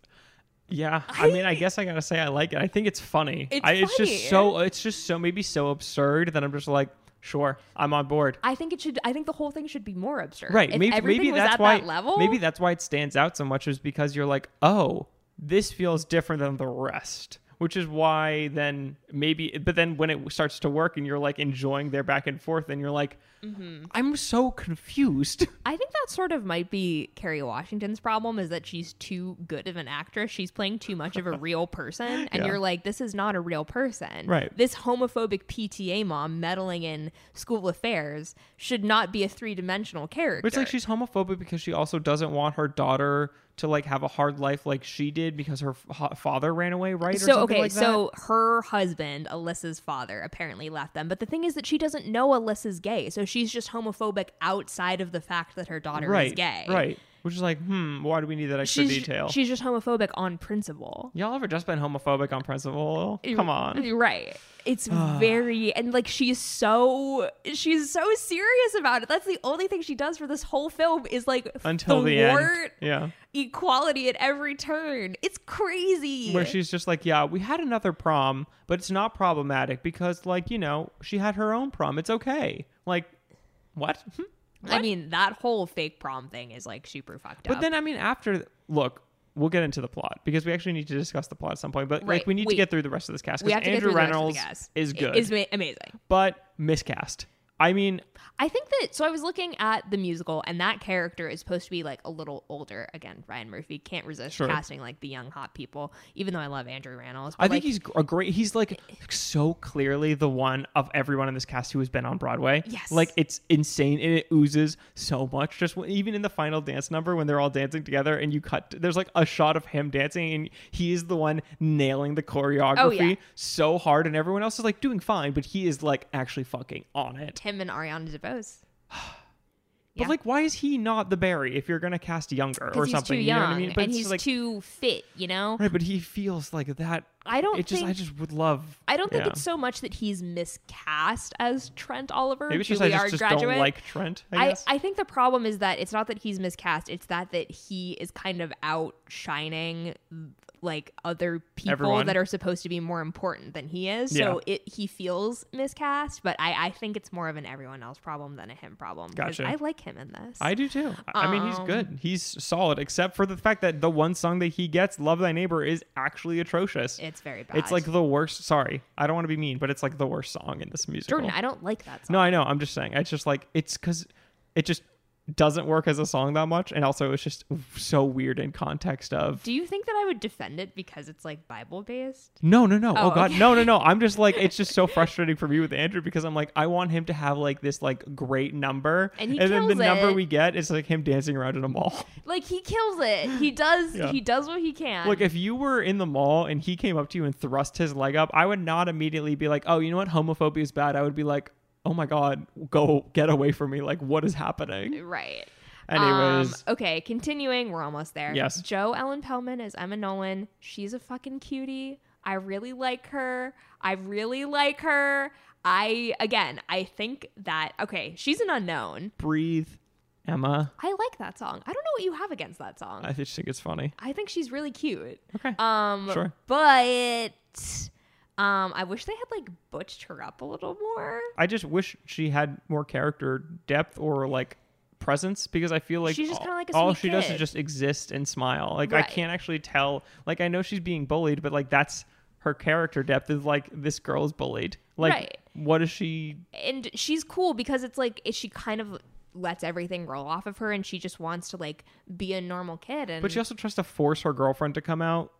yeah, I, mean, I guess I gotta say I like it. I think it's funny. It's I, it's funny. just so it's just so maybe so absurd that I'm just like, sure, I'm on board. I think it should I think the whole thing should be more absurd. Right. If maybe maybe that's at why that level. maybe that's why it stands out so much is because you're like, oh, this feels different than the rest. Which is why then maybe but then when it starts to work and you're like enjoying their back and forth and you're like, Mm-hmm. I'm so confused. I think that sort of might be Kerry Washington's problem is that she's too good of an actress. She's playing too much of a real person. And Yeah. you're like, this is not a real person. Right. This homophobic PTA mom meddling in school affairs should not be a three dimensional character. But it's like she's homophobic because she also doesn't want her daughter to like have a hard life like she did because her f- father ran away, right? Or so something okay, like that? so her husband, Alyssa's father, apparently left them. But the thing is that she doesn't know Alyssa's gay, so she's just homophobic outside of the fact that her daughter right, is gay. right. Which is like, hmm, why do we need that extra She's detail? she's just homophobic on principle. Y'all ever just been homophobic on principle? Come on. Right. It's very and like she's so she's so serious about it. That's the only thing she does for this whole film is like Until the end. Yeah. equality at every turn. It's crazy. Where she's just like, yeah, we had another prom, but it's not problematic because, like, you know, she had her own prom. It's okay. Like, what? Hmm? I mean, that whole fake prom thing is like super fucked But up. But then, I mean, after, look, we'll get into the plot because we actually need to discuss the plot at some point. But, like, we need We- to get through the rest of this cast because have to get Andrew through the rest of the Rannells is good, Is amazing. but miscast. I mean, I think that so I was looking at the musical and that character is supposed to be like a little older. Again, Ryan Murphy can't resist Sure. casting like the young hot people, even though I love Andrew Rannells. I think like, he's a great. He's like so clearly the one of everyone in this cast who has been on Broadway. Yes. like it's insane and it oozes so much. Just even in the final dance number when they're all dancing together and you cut, there's like a shot of him dancing and he is the one nailing the choreography Oh, yeah. so hard, and everyone else is like doing fine, but he is like actually fucking on it. Him and Ariana DeBose. But Yeah. like, why is he not the Barry if you're gonna cast younger or something? too you know what I mean? But and he's like, too fit. You know. right, but he feels like that. I don't It just. I just would love. I don't think yeah. it's so much that he's miscast as Trent Oliver. Maybe it's just I just, just don't like Trent. I, I. I think the problem is that it's not that he's miscast it's that that he is kind of outshining like other people Everyone. that are supposed to be more important than he is so it he feels miscast but I, I think it's more of an everyone else problem than a him problem Gotcha. I like him in this I do too. I I mean, he's Um, good. He's solid, except for the fact that the one song that he gets, "Love Thy Neighbor," is actually atrocious. it's very bad It's like the worst. Sorry, I don't want to be mean, but it's like the worst song in this musical. Jordan I don't like that song no, I know. I'm just saying. It's just like it's because it just doesn't work as a song that much, and also it's just so weird in context of. do you think that I would defend it because it's like Bible based No, no, no. Oh, Oh, God, okay. no, no, no. I'm just like it's just so frustrating for me with Andrew because I'm like I want him to have like this like great number, And he then the kills number we get is like him dancing around in a mall. like he kills it he does Yeah. he does what he can Look, if you were in the mall and he came up to you and thrust his leg up, I would not immediately be like, "Oh, you know what? Homophobia is bad." I would be like, "Oh my god, go get away from me! Like, what is happening?" right Anyways, Um, okay, continuing, we're almost there. Yes. Jo Ellen Pellman is Emma Nolan. She's a fucking cutie. I really like her. I really like her. I again, I think that okay, she's an unknown. breathe, Emma. I like that song. I don't know what you have against that song. I just think it's funny. I think she's really cute. Okay, Um Sure. but um I wish they had like butched her up a little more. I just wish she had more character depth or like presence because I feel like She's just all- kinda like a all she does is just exist and smile. Like I can't actually tell. Like I know she's being bullied, but like that's her character depth is like this girl is bullied. Like Right. what is she? and she's cool because it's like she kind of lets everything roll off of her and she just wants to like be a normal kid and But she also tries to force her girlfriend to come out.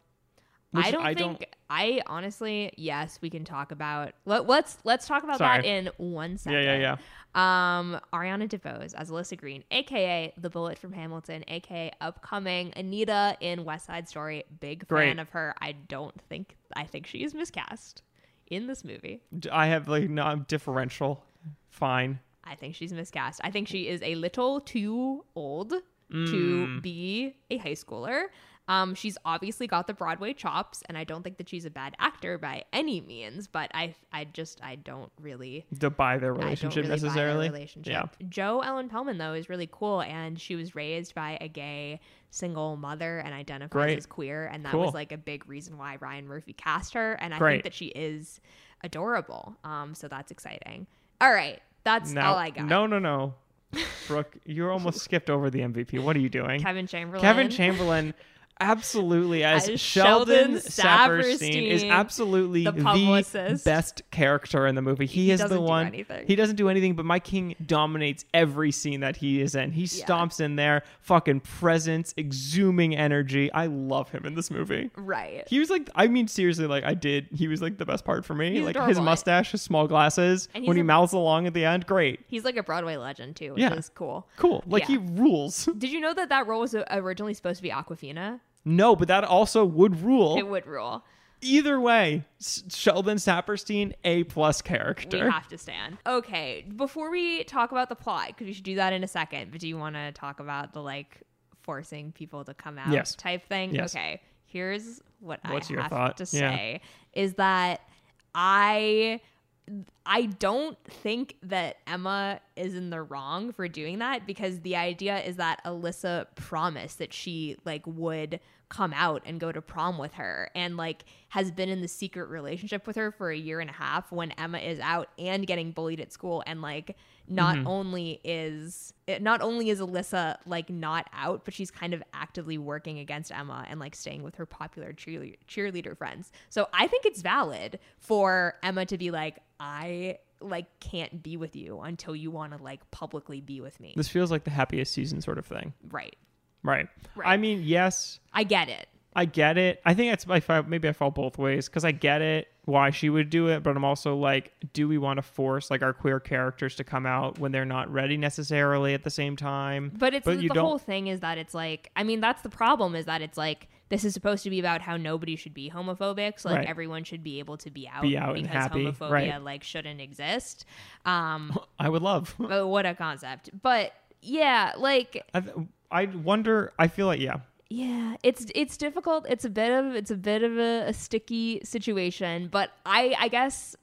Which I don't I think don't- I honestly yes we can talk about let, let's let's talk about Sorry. that in one second. Yeah, yeah, yeah. Um Ariana DeBose as Alyssa Greene, aka the Bullet from Hamilton, aka upcoming Anita in West Side Story. Big Great. fan of her. I don't think I think she is miscast in this movie. I have like no I'm differential. Fine. I think she's miscast. I think she is a little too old Mm. to be a high schooler. Um, she's obviously got the Broadway chops, and I don't think that she's a bad actor by any means. But I, I just, I don't really, To buy their relationship really buy their necessarily. relationship. Yeah. Jo Ellen Pellman though is really cool, and she was raised by a gay single mother and identifies Great. as queer, and that Cool. was like a big reason why Ryan Murphy cast her. And I Great. think that she is adorable. Um, so that's exciting. All right, that's all I got. No, no, no. Brooke, you almost skipped over the MVP. What are you doing? Kevin Chamberlin. Kevin Chamberlin absolutely as, As Sheldon, Sheldon Saperstein is absolutely the the, best character in the movie. He, He is the one he doesn't do anything, but my King dominates every scene that he is in. He Yeah. stomps in there, fucking presence, exhuming energy. I love him in this movie. Right. He was like, I mean, seriously, like I did. He was like the best part for me. He's like his mustache, his small glasses, And when he a- mouths along at the end, great, He's like a Broadway legend too, which Yeah. is cool. cool. Like Yeah. he rules. Did you know that that role was originally supposed to be Awkwafina? No, but that also would rule. It would rule. Either way, Sheldon Saperstein, a plus We character. have to stand. Okay, before we talk about the plot, because we should do that in a second. But do you want to talk about the like forcing people to come out Yes. type thing? Yes. Okay, here's what What's I your have thought? to Yeah. say is that I I don't think that Emma is in the wrong for doing that because the idea is that Alyssa promised that she like would come out and go to prom with her and like has been in the secret relationship with her for a year and a half when Emma is out and getting bullied at school and like not mm-hmm. only is not only is Alyssa like not out but she's kind of actively working against Emma and like staying with her popular cheerleader, cheerleader friends. So I think it's valid for Emma to be like I like can't be with you until you want to like publicly be with me. This feels like the happiest season sort of thing. Right. Right. Right. I mean, yes, I get it. I get it. I think it's I maybe I fall both ways because I get it why she would do it, but I'm also like, do we want to force like our queer characters to come out when they're not ready necessarily at the same time? But it's the don't- whole thing is that it's like I mean that's the problem is that it's like this is supposed to be about how nobody should be homophobic, so like Right. everyone should be able to be out, Be out and because happy, homophobia right. like shouldn't exist. Um, I would love. but what a concept. But yeah, like I, th- I wonder. I feel like yeah. yeah, it's it's difficult. It's a bit of it's a bit of a, a sticky situation, but I I guess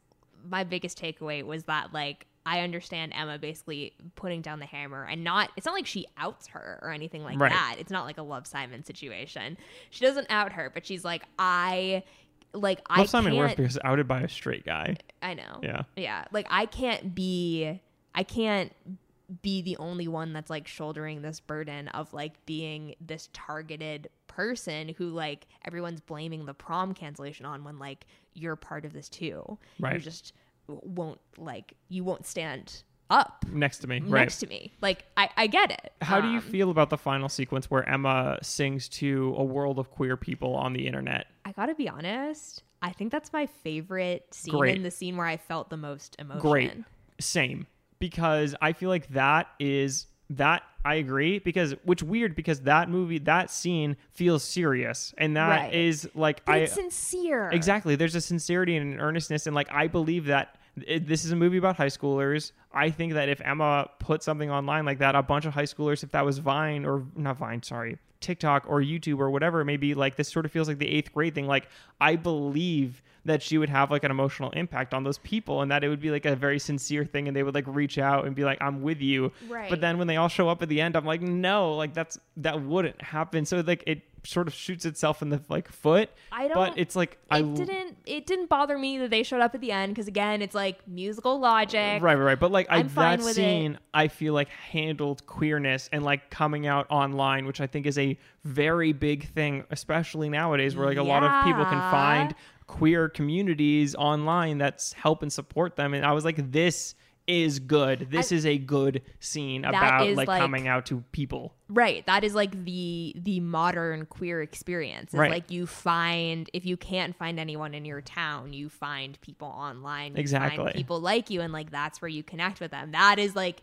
my biggest takeaway was that like I understand Emma basically putting down the hammer and not it's not like she outs her or anything like Right. that. It's not like a Love Simon situation. She doesn't out her, but she's like I like I Love Simon can't outed by a straight guy. I know. Yeah. Yeah. Like I can't be I can't be the only one that's like shouldering this burden of like being this targeted person who like everyone's blaming the prom cancellation on when like you're part of this too. Right. You just won't like you won't stand up Next to me, right? next to me. Like I I get it. How do you Um, feel about the final sequence where Emma sings to a world of queer people on the internet? I got to be honest. I think that's my favorite scene Great. and the scene where I felt the most emotion. Great. Same. Because I feel like that is that I agree because which weird because that movie that scene feels serious and that is Right. like But I it's sincere. Exactly. There's a sincerity and an earnestness, and like I believe that it, this is a movie about high schoolers. I think that if Emma put something online like that, a bunch of high schoolers, if that was Vine or not Vine, sorry, TikTok or YouTube or whatever it may be, like this sort of feels like the eighth grade thing. Like I believe that she would have like an emotional impact on those people, and that it would be like a very sincere thing, and they would like reach out and be like, "I'm with you." Right. But then when they all show up at the end, I'm like, no, like that's that wouldn't happen. So like it sort of shoots itself in the like foot. I don't- But it's like I didn't it didn't bother me that they showed up at the end because again it's like musical logic Right, right, right. But like I, that scene, I feel like handled queerness and like coming out online, which I think is a very big thing, especially nowadays, where like a lot of people can find queer communities online that's help and support them. And I was like, this is good. This is a good scene about like, like- coming out to people. right that is like the the modern queer experience it's Right. like you find if you can't find anyone in your town you find people online you Exactly. find people like you and like that's where you connect with them that is like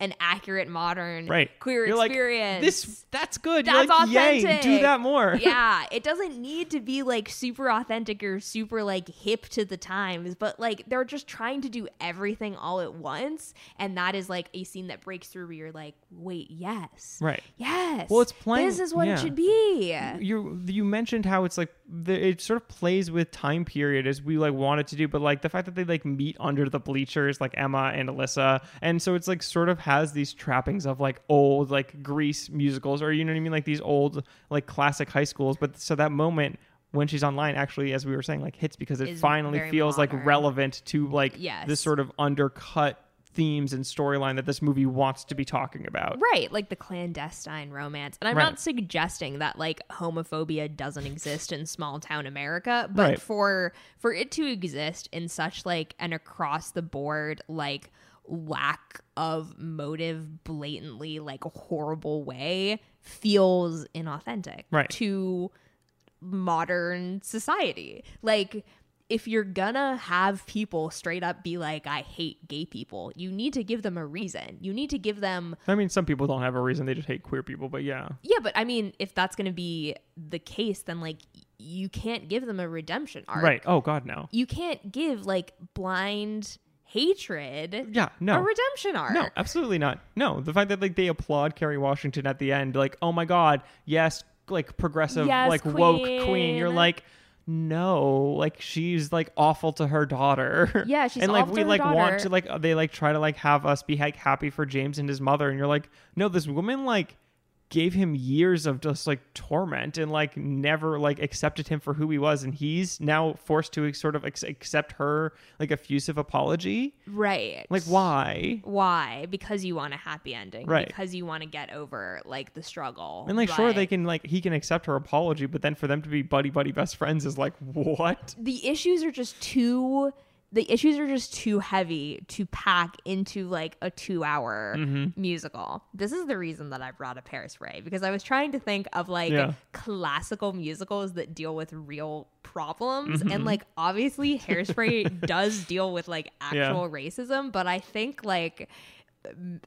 an accurate modern Right. queer You're experience Like, this that's good. That's like, yay, authentic. do that more. yeah, it doesn't need to be like super authentic or super like hip to the times, but like they're just trying to do everything all at once, and that is like a scene that breaks through where you're like, wait, yes, Right. yes, Well, it's playing- This is what yeah. it should be. you you mentioned how it's like the, it sort of plays with time period as we like want it to do but like the fact that they like meet under the bleachers like emma and alyssa and so it's like sort of has these trappings of like old like grease musicals or you know what i mean like these old like classic high schools but so that moment when she's online actually as we were saying like hits because it Is finally feels like relevant to like Yes. this sort of undercut themes and storyline that this movie wants to be talking about Right, like the clandestine romance. And I'm Right. not suggesting that like homophobia doesn't exist in small town America, but Right. for for it to exist in such like an across the board like lack of motive blatantly like horrible way feels inauthentic Right. to modern society. Like if you're gonna have people straight up be like, I hate gay people, you need to give them a reason. You need to give them i mean some people don't have a reason they just hate queer people but yeah yeah, but I mean, if that's to be the case, then like you can't give them a redemption arc. right oh god no You can't give like blind hatred yeah no a redemption arc. No, absolutely not. No, the fact that like they applaud Kerry Washington at the end, like, oh my god, yes, like progressive, Yes, like woke queen. queen. You're like, no, like she's like awful to her daughter. Yeah, she's and like awful we to her like want to like they like try to like have us be like happy for James and his mother, and you're like, no, this woman like gave him years of just like torment and like never like accepted him for who he was and he's now forced to sort of ex- accept her like effusive apology Right. like why Why? Because you want a happy ending. Right. Because you want to get over like the struggle. And like, sure, they can like he can accept her apology, but then for them to be buddy buddy best friends is like what? the issues are just too the issues are just too heavy to pack into like a two hour Mm-hmm. musical. This is the reason that I brought up Hairspray because I was trying to think of like Yeah. classical musicals that deal with real problems. Mm-hmm. And like obviously Hairspray does deal with like Yeah. actual racism, but I think like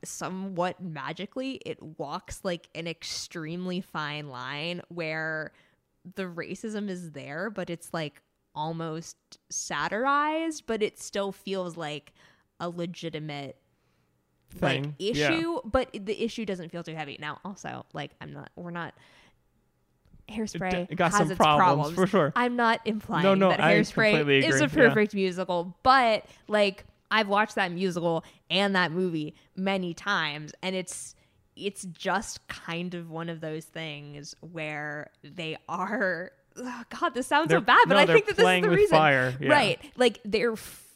somewhat magically it walks like an extremely fine line where the racism is there but it's like almost satirized but it still feels like a legitimate thing. like Yeah. issue, but the issue doesn't feel too heavy. Now, also, like I'm not, we're not. Hairspray it got has some its problems, problems for sure. I'm not implying No, no, that I Hairspray is a yeah. perfect musical, but like I've watched that musical and that movie many times, and it's it's just kind of one of those things where they are. Oh, God, this sounds They're- so bad, but no, I think that this is the reason, fire, yeah. right? Like they're.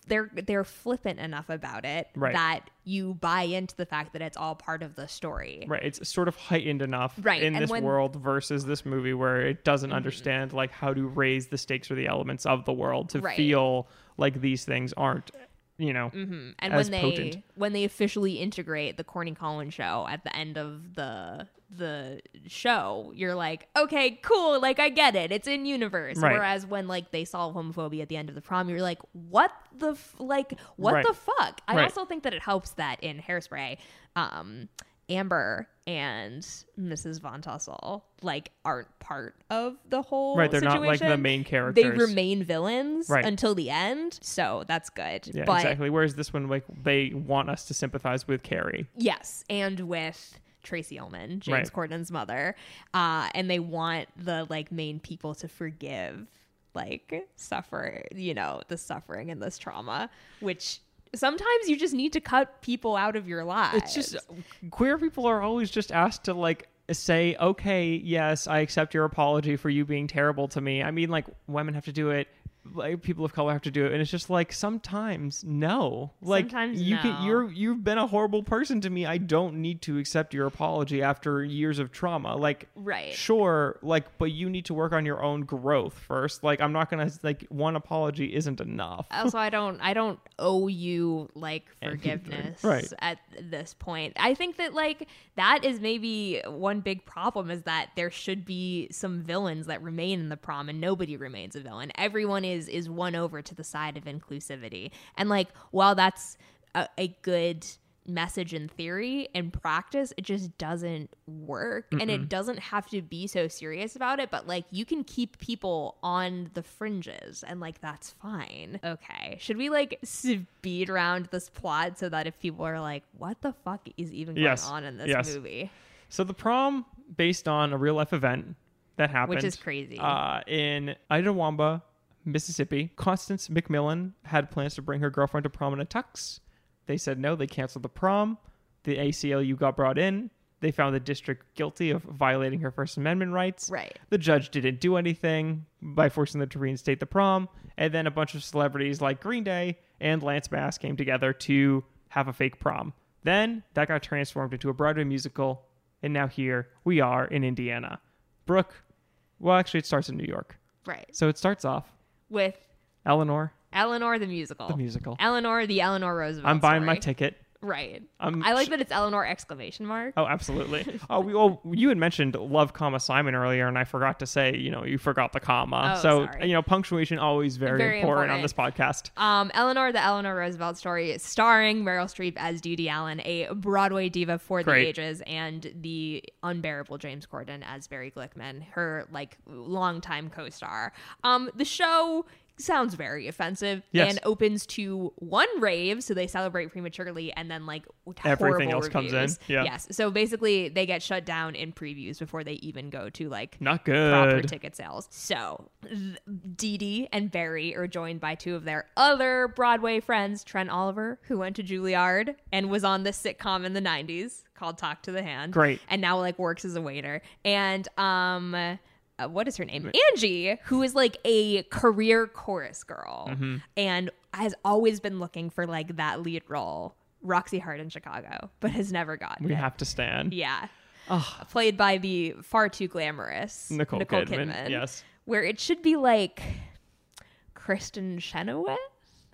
They're they're flippant enough about it Right. that you buy into the fact that it's all part of the story. Right, it's sort of heightened enough Right, in and this when- Mm-hmm. world versus this movie where it doesn't understand like how to raise the stakes or the elements of the world to Right. feel like these things aren't, you know, and as when they potent. when they officially integrate the Corny Collins show at the end of the the show, you're like, okay, cool, like I get it, it's in universe. Right. Whereas when like they solve homophobia at the end of the prom, you're like, what the f- like what Right. the fuck? I Right. also think that it helps that in Hairspray, um, Amber and Mrs. Von Tussle like aren't part of the whole right, they're not like the main characters. They remain villains Right. until the end, so that's good. Yeah, but exactly. Whereas this one, like, they want us to sympathize with Kerry. Yes, and with Tracey Ullman, James Right. Corden's mother, uh, and they want the like main people to forgive like suffer, you know, the suffering and this trauma, which sometimes you just need to cut people out of your lives. It's just queer people are always just asked to like say, okay, yes, I accept your apology for you being terrible to me. I mean, like women have to do it. Like people of color have to do it, and it's just like sometimes no, like Sometimes you no. can you're you've been a horrible person to me. I don't need to accept your apology after years of trauma. Like Right. sure, like but you need to work on your own growth first. Like I'm not gonna like one apology isn't enough. also I don't I don't owe you like forgiveness Right. at this point. I think that like that is maybe one big problem is that there should be some villains that remain in the prom and nobody remains a villain. Everyone is is won over to the side of inclusivity. And like while that's a, a good message in theory in practice it just doesn't work and it doesn't have to be so serious about it but like you can keep people on the fringes and like that's fine okay should we like speed around this plot so that if people are like what the fuck is even going Yes. on in this Yes. movie So the prom, based on a real life event that happened, Which is crazy. uh, in Itawamba, Mississippi. Constance McMillen had plans to bring her girlfriend to prom in a tux. They said no. They canceled the prom. The ACLU got brought in. They found the district guilty of violating her First Amendment rights. Right. The judge didn't do anything by forcing them to reinstate the prom. And then a bunch of celebrities like Green Day and Lance Bass came together to have a fake prom. Then that got transformed into a Broadway musical. And now here we are in Indiana. Brooke, well, actually, it starts in New York. right So it starts off with Eleanor, eleanor the musical the musical. eleanor the eleanor roosevelt I'm buying my ticket. Right I'm i like that it's eleanor exclamation mark Oh, absolutely. oh, we, well, you had mentioned love, comma Simon earlier, and I forgot to say, you know, you forgot the comma. Oh, so, sorry. you know, punctuation always very, Very important, on this podcast. Um, Eleanor, the Eleanor Roosevelt story, starring Meryl Streep as Judy Allen, a Broadway diva for the ages, and the unbearable James Corden as Barry Glickman, her like longtime co-star. Um, the show sounds very offensive Yes. and opens to one rave, so they celebrate prematurely, and then like Everything else comes in. Yeah. Yes, so basically they get shut down in previews before they even go to like Not proper good. ticket sales. So Dee Dee and Barry are joined by two of their other Broadway friends, Trent Oliver, who went to Juilliard and was on this sitcom in the 90s called Talk to the Hand. Great. And now like works as a waiter. And um uh, what is her name? Angie, who is like a career chorus girl Mm-hmm. and has always been looking for like that lead role. Roxy Hart in Chicago, but has never gotten we it. have to stand. Yeah. Played by the far too glamorous Nicole, Kidman. Yes. Where it should be like Kristin Chenoweth,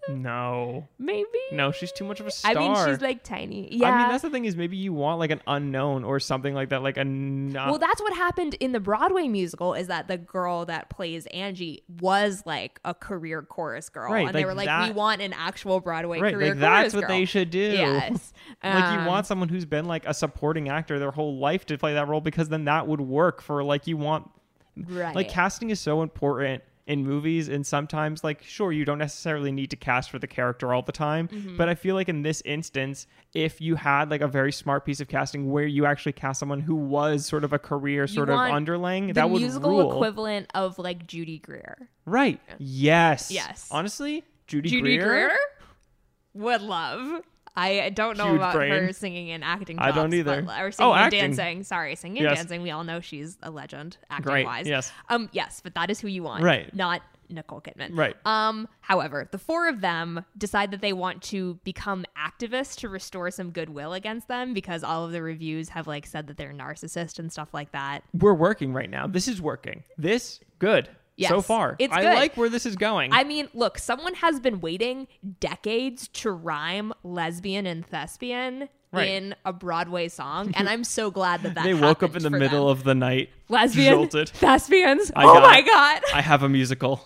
No. maybe? No, she's too much of a star. I mean, she's like tiny. Yeah. I mean, that's the thing is maybe you want like an unknown or something like that, like a not. well, that's what happened in the Broadway musical is that the girl that plays Angie was like a career chorus girl. Right, and they were like, that- we want an actual Broadway right, career like that's what they should do. Yes. like Um, you want someone who's been like a supporting actor their whole life to play that role because then that would work for like you want right. like casting is so important in movies and sometimes like sure you don't necessarily need to cast for the character all the time Mm-hmm. but i feel like in this instance if you had like a very smart piece of casting where you actually cast someone who was sort of a career sort of underling that would be the musical rule equivalent of like Judy Greer. right yes Yes. honestly judy, Judy greer, Greer would love. I don't know Huge about brain. her singing and acting. I don't either. but- or Oh, singing and acting. dancing. Sorry, singing and dancing. We all know she's a legend acting Great, wise. yes. Um. Yes, but that is who you want. Right. Not Nicole Kidman. Right. Um. However, the four of them decide that they want to become activists to restore some goodwill against them because all of the reviews have like said that they're narcissist and stuff like that. we're working right now this is working this good so far it's i good. like where this is going I mean, look, someone has been waiting decades to rhyme lesbian and thespian Right. in a Broadway song, and I'm so glad that that they woke up in the middle them. of the night lesbian jolted. thespians. I oh got my it. god! I have a musical.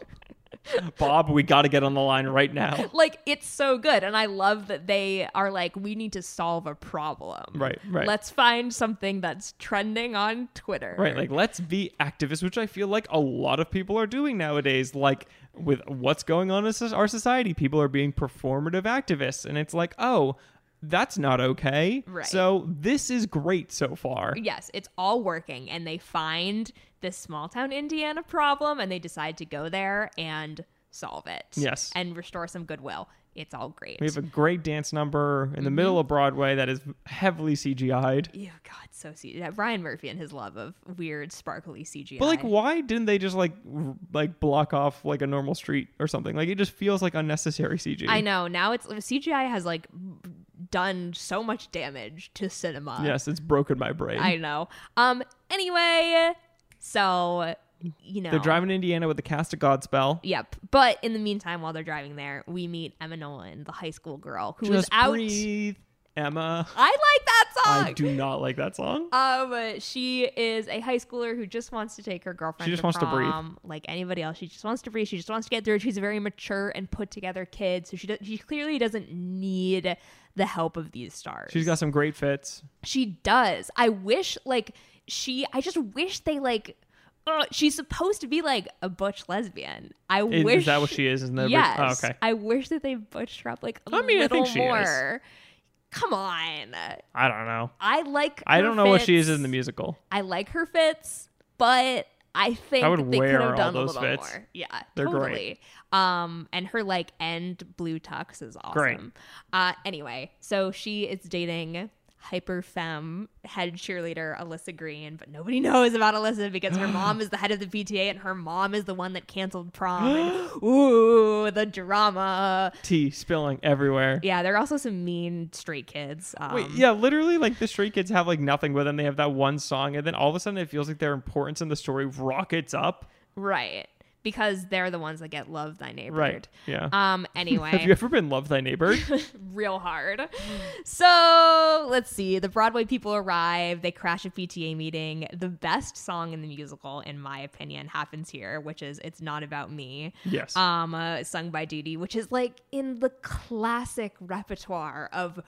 Bob, we got to get on the line right now. Like it's so good, and I love that they are like, we need to solve a problem. Right, right. Let's find something that's trending on Twitter. Right, like let's be activists, which I feel like a lot of people are doing nowadays. Like with what's going on in our society, people are being performative activists, and it's like, oh, that's not okay. Right. So this is great so far. yes, it's all working, and they find this small town Indiana problem, and they decide to go there and solve it. Yes. and restore some goodwill. It's all great. We have a great dance number in Mm-hmm. the middle of Broadway that is heavily CGI'd. Ew, God, so C- yeah, Ryan Murphy and his love of weird, sparkly CGI. But like, why didn't they just like r- like block off like a normal street or something? Like, it just feels like unnecessary CGI. I know now it's CGI has like done so much damage to cinema. Yes, it's broken my brain. I know. Um. Anyway, so you know They're driving to Indiana with the cast of Godspell. Yep. But in the meantime, while they're driving there, we meet Emma Nolan, the high school girl who is Just out. breathe, Emma. I like that song. I do not like that song. Um, she is a high schooler who just wants to take her girlfriend. She just to wants to breathe. prom, like anybody else. She just wants to breathe. She just wants to get through it. She's a very mature and put together kid, so she does, she clearly doesn't need the help of these stars. She's got some great fits. She does. I wish like she. I just wish they like. Uh, she's supposed to be like a butch lesbian. I Is, wish is that what she is? In the Yes. oh, okay. I wish that they butched her up like a I mean, I little think she is. Come on. I don't know. I like. I don't know what she is in the musical. I like her fits, but I think I would they wear could have all done those a little fits. more. Yeah, They're totally. great. Um, and her like end blue tux is awesome. Great. Uh, anyway, so she is dating hyper femme head cheerleader Alyssa Greene, but nobody knows about Alyssa because her mom is the head of the PTA and her mom is the one that canceled prom. and, ooh, the drama. Tea spilling everywhere. Yeah, there are also some mean straight kids. Um, Wait, yeah, literally, like the Stray Kids have like nothing with them. They have that one song, and then all of a sudden, it feels like their importance in the story rockets up. Right. Because they're the ones that get love thy neighbor. Right. Yeah. Um. Anyway, have you ever been Love Thy Neighbor? real hard. So let's see. The Broadway people arrive. They crash a PTA meeting. The best song in the musical, in my opinion, happens here, which is "It's Not About Me." yes. Um, uh, sung by Dee Dee, which is like in the classic repertoire of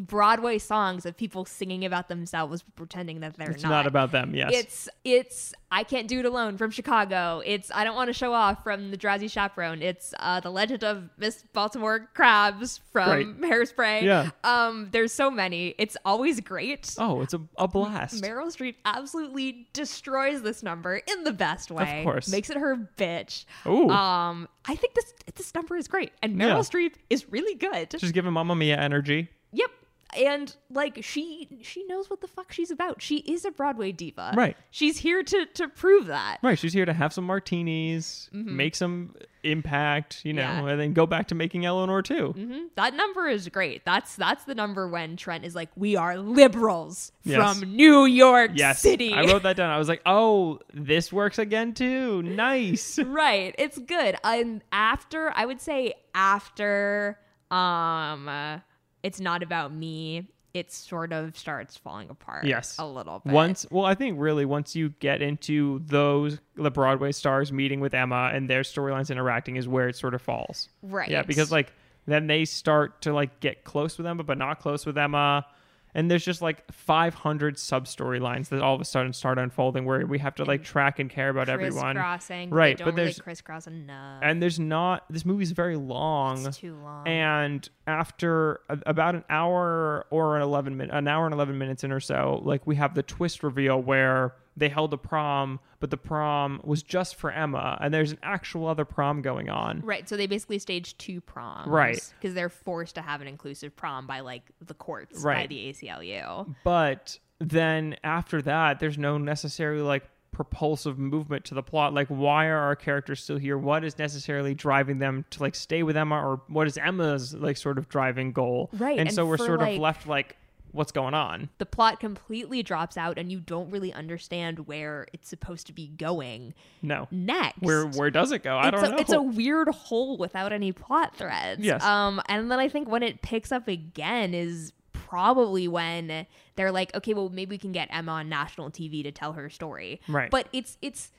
Broadway songs of people singing about themselves, pretending that they're it's not about them. Yes. it's it's I can't do it alone from Chicago. It's I don't want to show off from the Drowsy Chaperone. It's uh, the Legend of Miss Baltimore Crabs from Hairspray. Yeah. Um, there's so many. It's always great. oh, it's a, a blast. Meryl Streep absolutely destroys this number in the best way. Of course. makes it her bitch. Ooh. Um, I think this this number is great, and Meryl Yeah. Streep is really good. Just giving Mamma Mia energy. Yep. And like she she knows what the fuck she's about. She is a Broadway diva. Right. She's here to to prove that. Right. She's here to have some martinis, make some impact, you know, Mm-hmm. Yeah. and then go back to making Eleanor too. hmm That number is great. That's that's the number when Trent is like, "We are liberals Yes. from New York Yes. City." I wrote that down. I was like, oh, this works again too. Nice. right. It's good. And after, I would say after, um, uh, it's not about me. It sort of starts falling apart. Yes. a little bit. Once, well, I think really once you get into those the Broadway stars meeting with Emma and their storylines interacting is where it sort of falls. right? Yeah, because like then they start to like get close with Emma, but not close with Emma, and there's just like 500 sub storylines that all of a sudden start unfolding where we have to like track and care about everyone. Crisscrossing, Right, but really there's- crisscross enough. And there's not this movie's very long. it's too long. and after a, about an hour or an 11 minute an hour and 11 minutes in or so like we have the twist reveal where they held a prom but the prom was just for emma and there's an actual other prom going on Right, so they basically staged two proms, Right. Because they're forced to have an inclusive prom by like the courts, by Right. the ACLU. but then after that there's no necessarily like propulsive movement to the plot like why are our characters still here what is necessarily driving them to like stay with emma or what is emma's like sort of driving goal Right, and, and so we're sort like- of left like what's going on The plot completely drops out, and you don't really understand where it's supposed to be going no next. where where does it go i don't a, know It's a weird hole without any plot threads. Yes. Um, and then I think when it picks up again is probably when they're like, okay, well maybe we can get Emma on national TV to tell her story. Right. But it's it's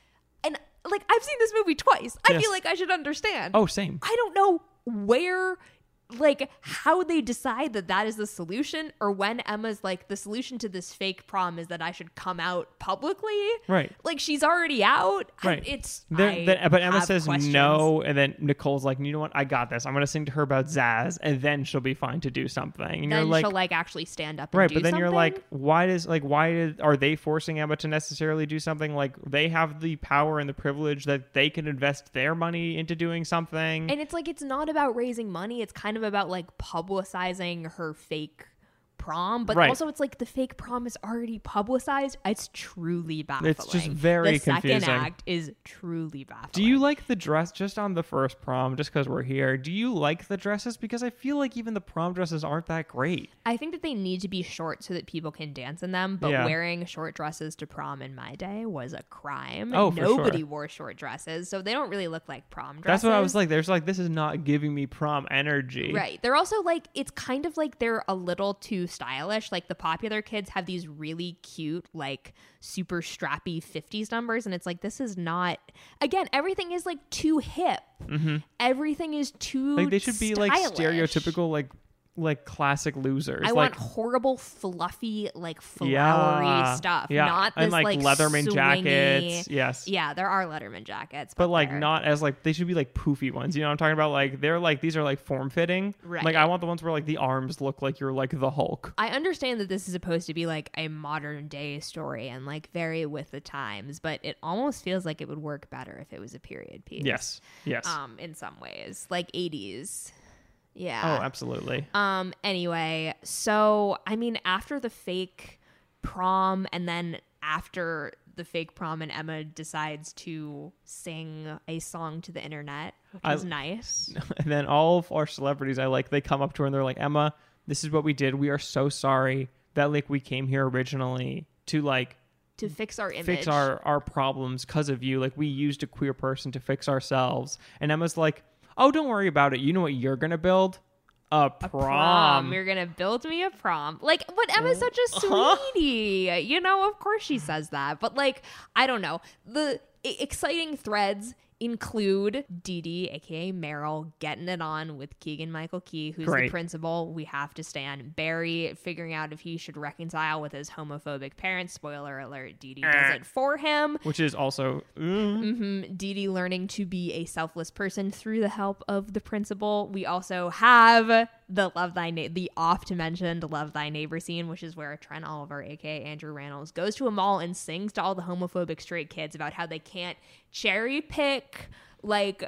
and like I've seen this movie twice. I Yes. feel like I should understand. oh same I don't know where like how they decide that that is the solution or when Emma's like the solution to this fake prom is that I should come out publicly. Right. Like she's already out. I- Right. it's There- I then- but Emma says questions. no, and then Nicole's like, you know what? I got this. I'm gonna sing to her about Zazz, and then she'll be fine to do something. And Then you're like, she'll like actually stand up and right? But then you're like, why does like why did, are they forcing Emma to necessarily do something? Like they have the power and the privilege that they can invest their money into doing something. And it's like it's not about raising money. It's kind of about like publicizing her fake prom, but Right. also it's like the fake prom is already publicized. It's truly baffling. It's just very confusing. the second act is truly baffling. do you like the dress just on the first prom? Just because we're here, do you like the dresses? Because I feel like even the prom dresses aren't that great. I think that they need to be short so that people can dance in them, but Yeah. wearing short dresses to prom in my day was a crime. Oh, for Nobody sure. wore short dresses, so they don't really look like prom dresses. That's what I was like. There's like this is not giving me prom energy. Right. They're also like it's kind of like they're a little too stylish. Like the popular kids have these really cute, like super strappy 50s numbers and it's like this is not again, everything is like too hip. Everything is too Mm-hmm. Like they should be like stereotypical like like classic losers. I like want horrible, fluffy, like flowery yeah, stuff. Yeah, Not this and like, letterman swingy- jackets. Yes. Yeah, there are letterman jackets, But like not as like they should be like poofy ones. You know what I'm talking about? Like they're like these are like form fitting. Right. Like I want the ones where like the arms look like you're like the Hulk. I understand that this is supposed to be like a modern day story and like very with the times, but it almost feels like it would work better if it was a period piece. Yes. Yes. Um, in some ways, like 80s. oh, absolutely. Um, anyway, so I mean, after the fake prom and then after the fake prom and Emma decides to sing a song to the internet, which I- is nice. and then all of our celebrities I like they come up to her and they're like, "Emma, this is what we did. We are so sorry that like we came here originally to like To fix our image. fix our our problems because of you like we used a queer person to fix ourselves and emma's like oh don't worry about it you know what you're gonna build a prom, prom. You're gonna build me a prom. Like, but Emma's oh, such a Huh? sweetie. You know, of course she says that. But like, I don't know. The exciting threads include Dee Dee, aka Meryl, getting it on with Keegan Michael Key, who's the principal. We have to stand. Barry figuring out if he should reconcile with his homophobic parents. Spoiler alert: Dee Dee does Eh. it for him. which is also mm, hmm Dee Dee learning to be a selfless person through the help of the principal. We also have the love thy na- the oft mentioned love thy neighbor scene, which is where Trent Oliver, aka Andrew Rannells, goes to a mall and sings to all the homophobic straight kids about how they can't cherry pick like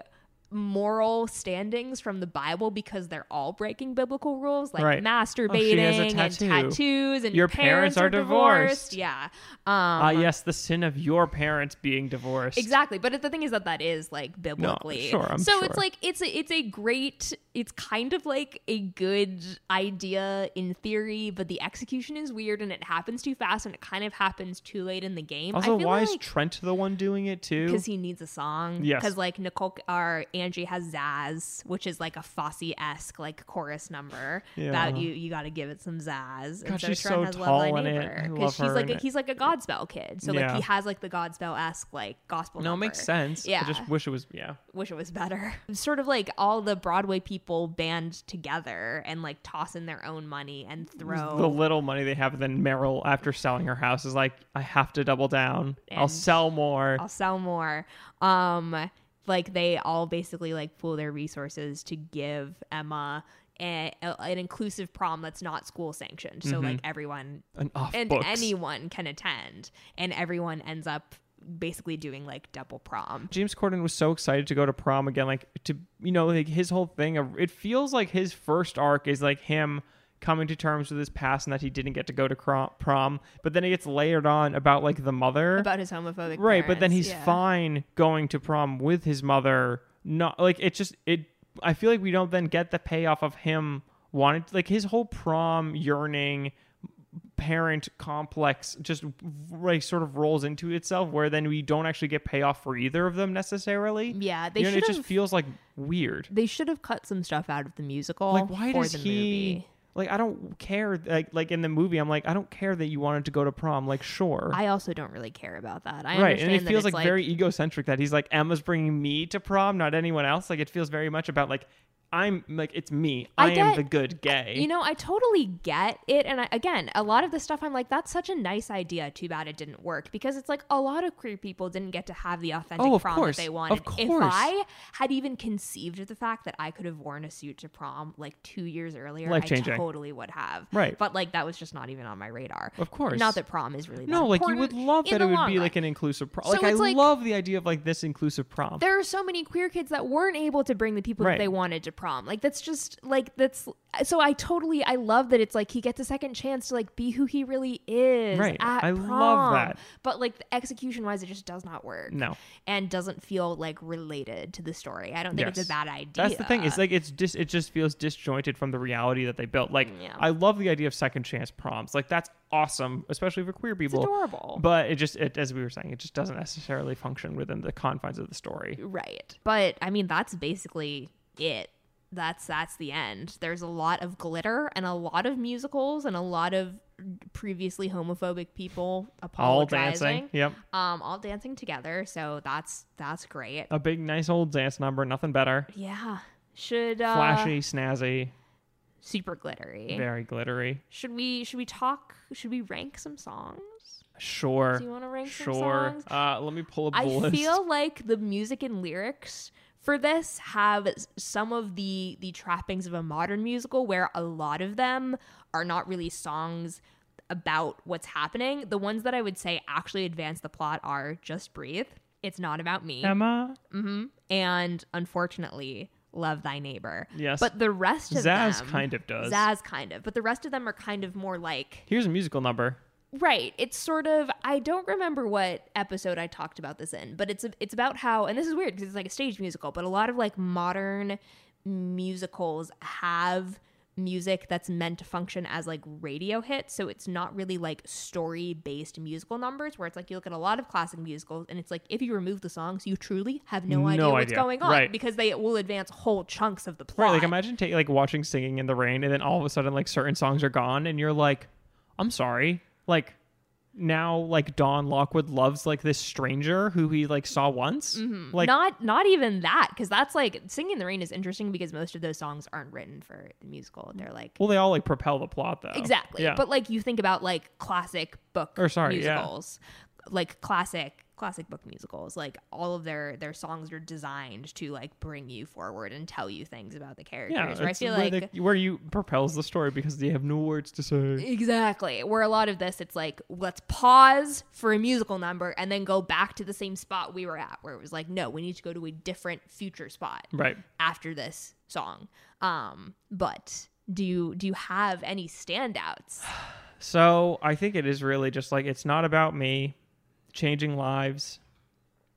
moral standings from the Bible because they're all breaking biblical rules like Right. Oh, masturbating has a and tattoos and Your parents parents, are are divorced. divorced. Yeah. ah Um yes the sin of your parents being divorced Exactly, but the thing is that that is like biblically. sure, I'm so sure. it's like it's a, it's a great, it's kind of like a good idea in theory, but the execution is weird and it happens too fast and it kind of happens too late in the game. also I feel why like is trent the one doing it too because he needs a song. Yes. Because like Nicole, our Angie has Zazz, which is like a Fosse esque like chorus number Yeah. that you you got to give it some Zazz. God, she's Sharon so has tall Love Thy in. Neighbor, I 'cause love she's like a, he's like a Godspell kid, so like he has like the Godspell esque like gospel. No, it number. makes sense. Yeah. I just wish it was yeah. Wish it was better. Sort of like all the Broadway people band together and like toss in their own money and throw The little money they have, then Meryl, after selling her house, is like, I have to double down. I'll sell more. I'll sell more. Um, like they all basically like pool their resources to give Emma a, a- an inclusive prom that's not school sanctioned. So mm-hmm. like everyone and and anyone can attend, and everyone ends up basically doing like double prom. James Corden was so excited to go to prom again, like to you know, like his whole thing. It feels like his first arc is like him coming to terms with his past and that he didn't get to go to prom, but then it gets layered on about like the mother, About his homophobic right? But then he's yeah. fine going to prom with his mother. Not like it just it. I feel like we don't then get the payoff of him wanting like his whole prom yearning parent complex just like sort of rolls into itself where then we don't actually get payoff for either of them necessarily Yeah, they you know, should it just feels like weird They should have cut some stuff out of the musical. like why does the he movie. Like i don't care like like in the movie i'm like i don't care that you wanted to go to prom like sure I also don't really care about that. I right and it feels it's like, very egocentric that he's like emma's bringing me to prom not anyone else like it feels very much about like i'm like it's me I i, am the good gay You know, I totally get it. And I, again, a lot of the stuff I'm like, that's such a nice idea. Too bad it didn't work because it's like a lot of queer people didn't get to have the authentic Oh, prom course. that they Of wanted. If. I had even conceived of the fact that I could have worn a suit to prom like two years earlier, I totally would have. Right. But like, that was just not even on my radar. Of course. Not that prom is really that no like you would love that it would be run. like an inclusive prom So like i like- love the idea of like this inclusive prom there are so many queer kids that weren't able to bring the people Right. that they wanted to prom. Like that's just like that's so I totally I love that it's like he gets a second chance to like be who he really is. Right. I love that. But like the execution wise, it just does not work. No. and doesn't feel like related to the story. I don't think it's a bad idea. That's the thing. It's like it's just it just feels disjointed from the reality that they built. Like Yeah. I love the idea of second chance proms. Like that's awesome, especially for queer it's people. adorable. But it just it, as we were saying, it just doesn't necessarily function within the confines of the story. Right. But I mean that's basically it. That's that's the end. There's a lot of glitter and a lot of musicals and a lot of previously homophobic people All apologizing. dancing. Yep. Um all dancing together. So that's that's great. A big nice old dance number, nothing better. Yeah. Should uh Flashy, snazzy, super glittery. very glittery. Should we should we talk should we rank some songs? Sure. Do you want to rank some Sure. songs? Uh let me pull up the I list. feel like the music and lyrics for this have some of the the trappings of a modern musical where a lot of them are not really songs about what's happening. The ones that I would say actually advance the plot are Just Breathe. It's not about me. Emma. Mm-hmm, and unfortunately, Love Thy Neighbor. Yes. But the rest of Zazz them kind of does. Zazz kind of. But the rest of them are kind of more like Here's a musical number. Right. It's sort of I don't remember what episode I talked about this in, but it's it's about how and this is weird because it's like a stage musical, but a lot of like modern musicals have music that's meant to function as like radio hits, so it's not really like story-based musical numbers where it's like you look at a lot of classic musicals and it's like if you remove the songs, you truly have no, No idea what's idea. going on Right. because they will advance whole chunks of the plot. Right, like imagine take like watching Singing in the Rain, and then all of a sudden like certain songs are gone, and you're like, I'm sorry, like now like Don Lockwood loves like this stranger who he like saw once, mm-hmm. like not not even that because that's like singing in the rain is interesting because most of those songs aren't written for the musical they're like well they all like propel the plot though. exactly Yeah. but like you think about like classic book Or, sorry, yeah. musicals like classic classic book musicals like all of their their songs are designed to like bring you forward and tell you things about the characters yeah, where i feel where, like the- where you propels the story because they have no words to say. Exactly. Where a lot of this, it's like, let's pause for a musical number and then go back to the same spot we were at, where it was like, no, we need to go to a different future spot Right. after this song. Um, but do you do you have any standouts? So I think it is really just like it's not about me changing lives.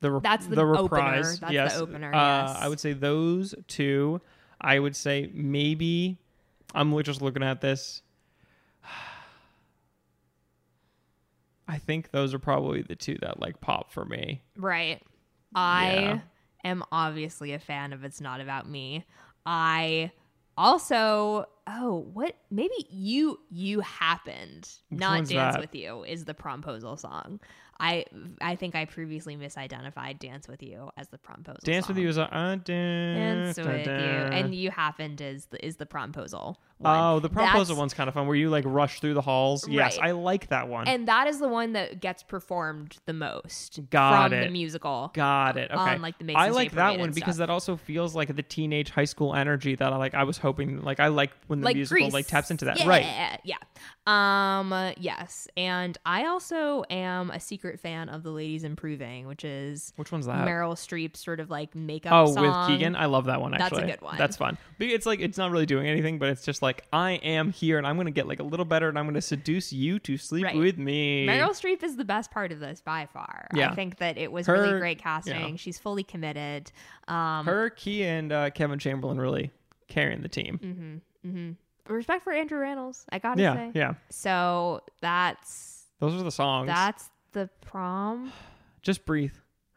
The re- That's the the opener. reprise. That's the yes. opener, Uh, yes. I would say those two. I would say maybe I'm just looking at this. I think those are probably the two that like pop for me. Right. I Yeah. am obviously a fan of It's Not About Me. I also oh what maybe you you happened Which not dance that? with you is the promposal song i i think i previously misidentified dance with you as the promposal Dance song. with you is a uh, dance, dance with you and you happened is the is the promposal one. Oh, the proposal That's- one's kind of fun where you like rush through the halls. Yes, I like that one. and that is the one that gets performed the most Got from it. the musical Got it. Okay. on, like, the Masons I like that one because that also feels like the teenage high school energy that I like. I was hoping like I like when the like musical Grease. like taps into that. yeah, Right. Yeah. Um. yes, and I also am a secret fan of The Ladies Improving, which is Which one's that? Meryl Streep's sort of like makeup. Oh, song. with Keegan, I love that one. Actually, That's a good one. That's fun. But It's like it's not really doing anything, but it's just like I am here, and I'm gonna get like a little better, and I'm gonna seduce you to sleep Right. with me. Meryl Streep is the best part of this by far. Yeah. I think that it was Her- really great casting. yeah. She's fully committed. Um, her, Key, and uh, Kevin Chamberlin really carrying the team. respect for Andrew Rannells. I gotta yeah, say. yeah. So that's Those are the songs. that's the prom. just breathe.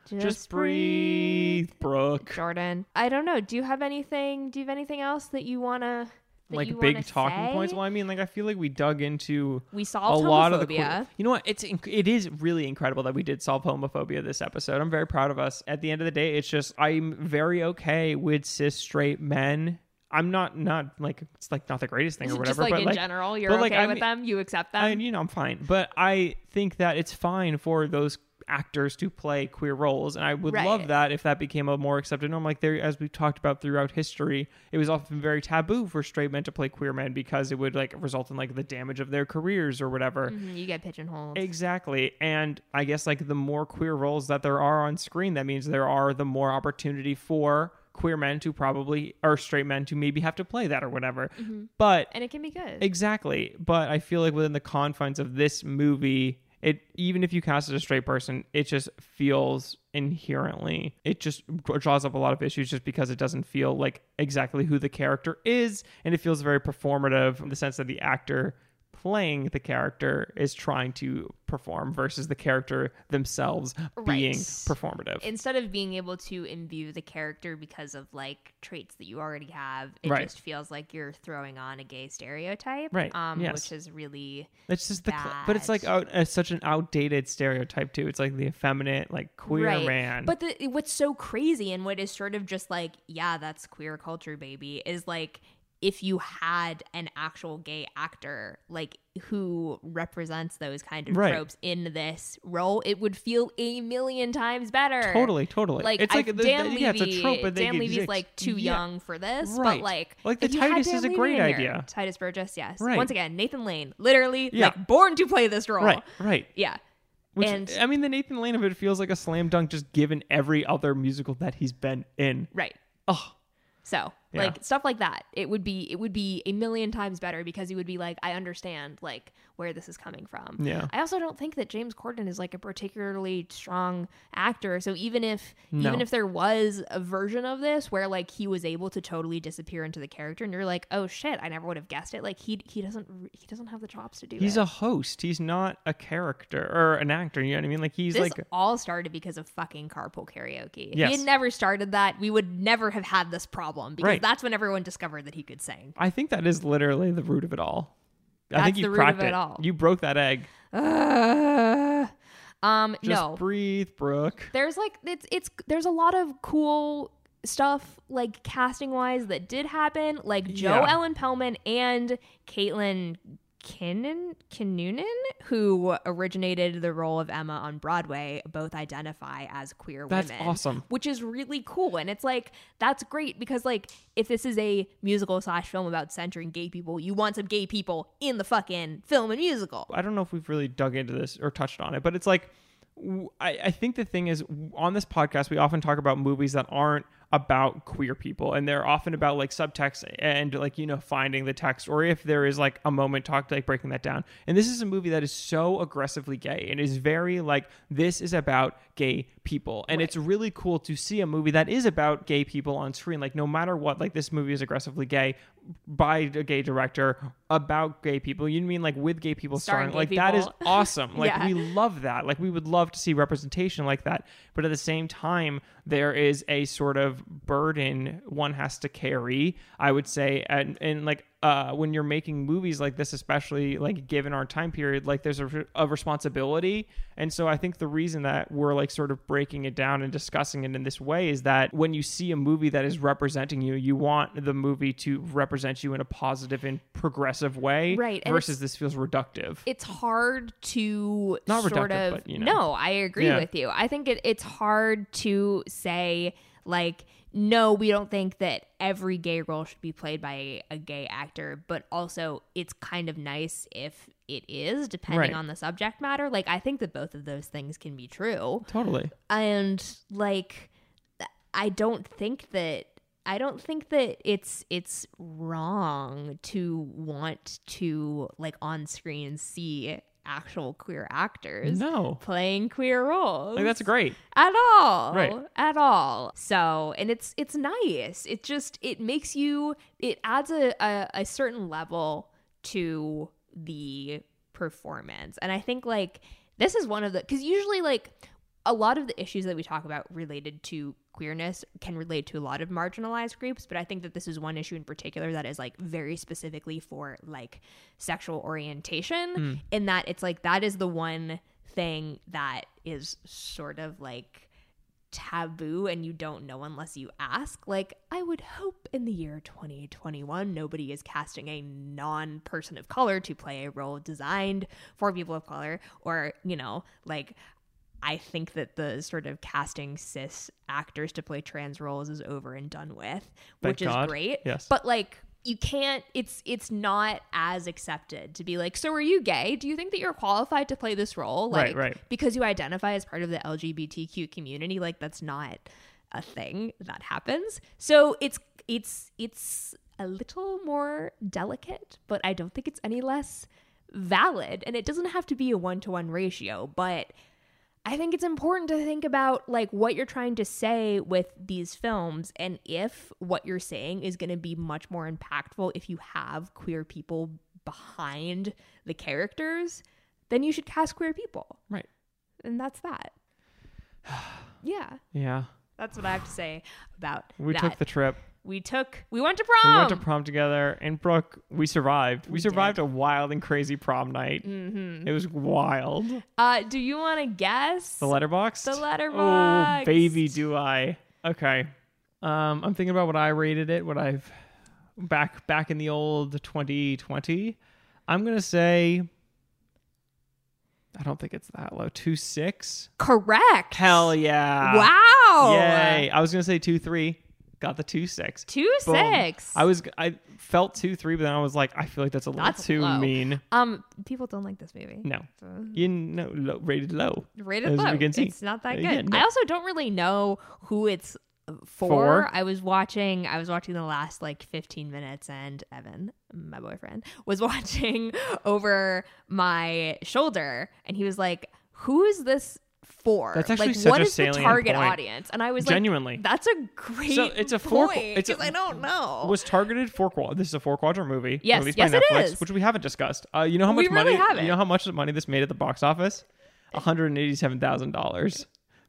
Just, breathe, Brooke. Jordan. I don't know. Do you have anything? Do you have anything else that you wanna? That like big talking say? points. Well, I mean, like I feel like we dug into We solved a lot of the. homophobia. you know what? It's inc- it is really incredible that we did solve homophobia this episode. I'm very proud of us. At the end of the day, it's just I'm very okay with cis straight men. I'm not not like it's like not the greatest thing or whatever, Just like but in like general, you're like, okay I with mean- them. You accept them. I, you know, I'm fine. But I think that it's fine for those actors to play queer roles, and I would Right. love that if that became a more accepted norm. Like there, as we've talked about throughout history, it was often very taboo for straight men to play queer men because it would like result in like the damage of their careers or whatever. Mhm, you get pigeonholed. Exactly. And I guess like the more queer roles that there are on screen, that means there are the more opportunity for queer men to probably or straight men to maybe have to play that or whatever. Mm-hmm. But and it can be good. Exactly. But I feel like within the confines of this movie, it even if you cast it a straight person, it just feels inherently it just draws up a lot of issues just because it doesn't feel like exactly who the character is and it feels very performative in the sense that the actor playing the character is trying to perform versus the character themselves being performative. Instead of being able to imbue the character because of like traits that you already have, it Right. just feels like you're throwing on a gay stereotype. Right, Um, yes. which is really It's just the, cl- but it's like out, it's such an outdated stereotype too. It's like the effeminate, like queer right. man. But the, what's so crazy and what is sort of just like, yeah, that's queer culture, baby, is like if you had an actual gay actor like who represents those kind of Right. tropes in this role, it would feel a million times better. Totally, totally. Like, it's I, like the- the- Dan yeah, Levy, it's a trope, they Dan Levy's like too Yeah. young for this, Right. but like, Like, the if you had Tituss Dan is a great in here- idea. Tituss Burgess, yes. Right. Once again, Nathan Lane, literally Yeah. like born to play this role. Right, right. Yeah. Which And- I mean, the Nathan Lane of it feels like a slam dunk, just given every other musical that he's been in. Right. Oh, So Yeah. like stuff like that, it would be it would be a million times better because he would be like, I understand like where this is coming from. Yeah. I also don't think that James Corden is like a particularly strong actor. So even if No. even if there was a version of this where like he was able to totally disappear into the character and you're like, oh shit, I never would have guessed it. Like he he doesn't he doesn't have the chops to do he's it. a host. He's not a character or an actor. You know what I mean? Like he's this like all started because of fucking carpool karaoke. If Yes. he had never started that, we would never have had this problem because Right. That's when everyone discovered that he could sing. I think that is literally the root of it all. I think you the root of cracked it it. all. You broke that egg. Uh, um, Just no, breathe, Brooke. there's like it's it's there's a lot of cool stuff like casting wise that did happen. Like Jo Yeah. Ellen Pellman and Caitlin Kinnan Kinnunen, who originated the role of Emma on Broadway, both identify as queer That's women. awesome. Which is really cool. And it's like that's great because like if this is a musical slash film about centering gay people, you want some gay people in the fucking film and musical. I don't know if we've really dug into this or touched on it, but it's like I think the thing is on this podcast we often talk about movies that aren't about queer people and they're often about like subtext and like you know finding the text or if there is like a moment talk like breaking that down. And this is a movie that is so aggressively gay and is very like this is about gay people. And Right. it's really cool to see a movie that is about gay people on screen like no matter what like this movie is aggressively gay by a gay director about gay people. You mean like with gay people Starring starring, gay like that is awesome. Like Yeah. we love that. Like we would love to see representation like that. But at the same time there is a sort of burden one has to carry i would say and, and like uh, when you're making movies like this especially like given our time period like there's a, a responsibility and so i think the reason that we're like sort of breaking it down and discussing it in this way is that when you see a movie that is representing you you want the movie to represent you in a positive and progressive way Right, versus this feels reductive it's hard to Not sort reductive, of but, you know. no i agree Yeah. with you i think it, it's hard to say like no we don't think that every gay role should be played by a gay actor but also it's kind of nice if it is depending Right. on the subject matter. Like i think that both of those things can be true. Totally. And like i don't think that i don't think that it's it's wrong to want to like on screen see actual queer actors no. playing queer roles like that's great. at all. Right. at all. So and it's it's nice. It just it makes you it adds a, a, a certain level to the performance. And i think like this is one of the because usually like a lot of the issues that we talk about related to queerness can relate to a lot of marginalized groups but i think that this is one issue in particular that is like very specifically for like sexual orientation hmm. in that it's like that is the one thing that is sort of like taboo and you don't know unless you ask. Like, I would hope in the year 2021, nobody is casting a non person of color to play a role designed for people of color, or, you know, like, I think that the sort of casting cis actors to play trans roles is over and done with, Thank which is great. Yes. But like you can't it's it's not as accepted to be like, so are you gay? Do you think that you're qualified to play this role? Right, Like right. because you identify as part of the LGBTQ community, like that's not a thing that happens. So it's it's it's a little more delicate, but I don't think it's any less valid. And it doesn't have to be a one to one ratio, but I think it's important to think about like what you're trying to say with these films and if what you're saying is going to be much more impactful if you have queer people behind the characters, then you should cast queer people. Right. And that's that. yeah, Yeah. that's what I have to say about We that. took the trip. We took we went to prom. We went to prom together, and Brooke, we survived. We, We survived a wild and crazy prom night. mm-hmm. It was wild. Uh, do you want to guess The Letterboxd. The Letterboxd. Oh, baby, do I? Okay. Um, I'm thinking about what I rated it. What I've back back in the old 2020. I'm gonna say. I don't think it's that low. Two six. Correct. Hell yeah! Wow. Yay! I was gonna say two three. Got the two six. Two Boom. six. I was I felt two three, but then I was like, I feel like that's a little That's too low. mean. Um, people don't like this movie. No, So, you know, low, rated low. rated low. we can see. It's not that Yeah, good. no. I also don't really know who it's for. For? I was watching. I was watching the last like 15 minutes, and Evan, my boyfriend, was watching over my shoulder, and he was like, "Who is this?" For That's actually like, such what a is the salient target point. audience? And I was Genuinely. like, "That's a great." So it's a four- Point, it's a, I don't know. was targeted for quad. This is a four quadrant movie. Yes, yes, by Netflix, is. which we haven't discussed. Uh, you know how much We really money? haven't. You know how much money this made at the box office? One hundred eighty-seven thousand dollars.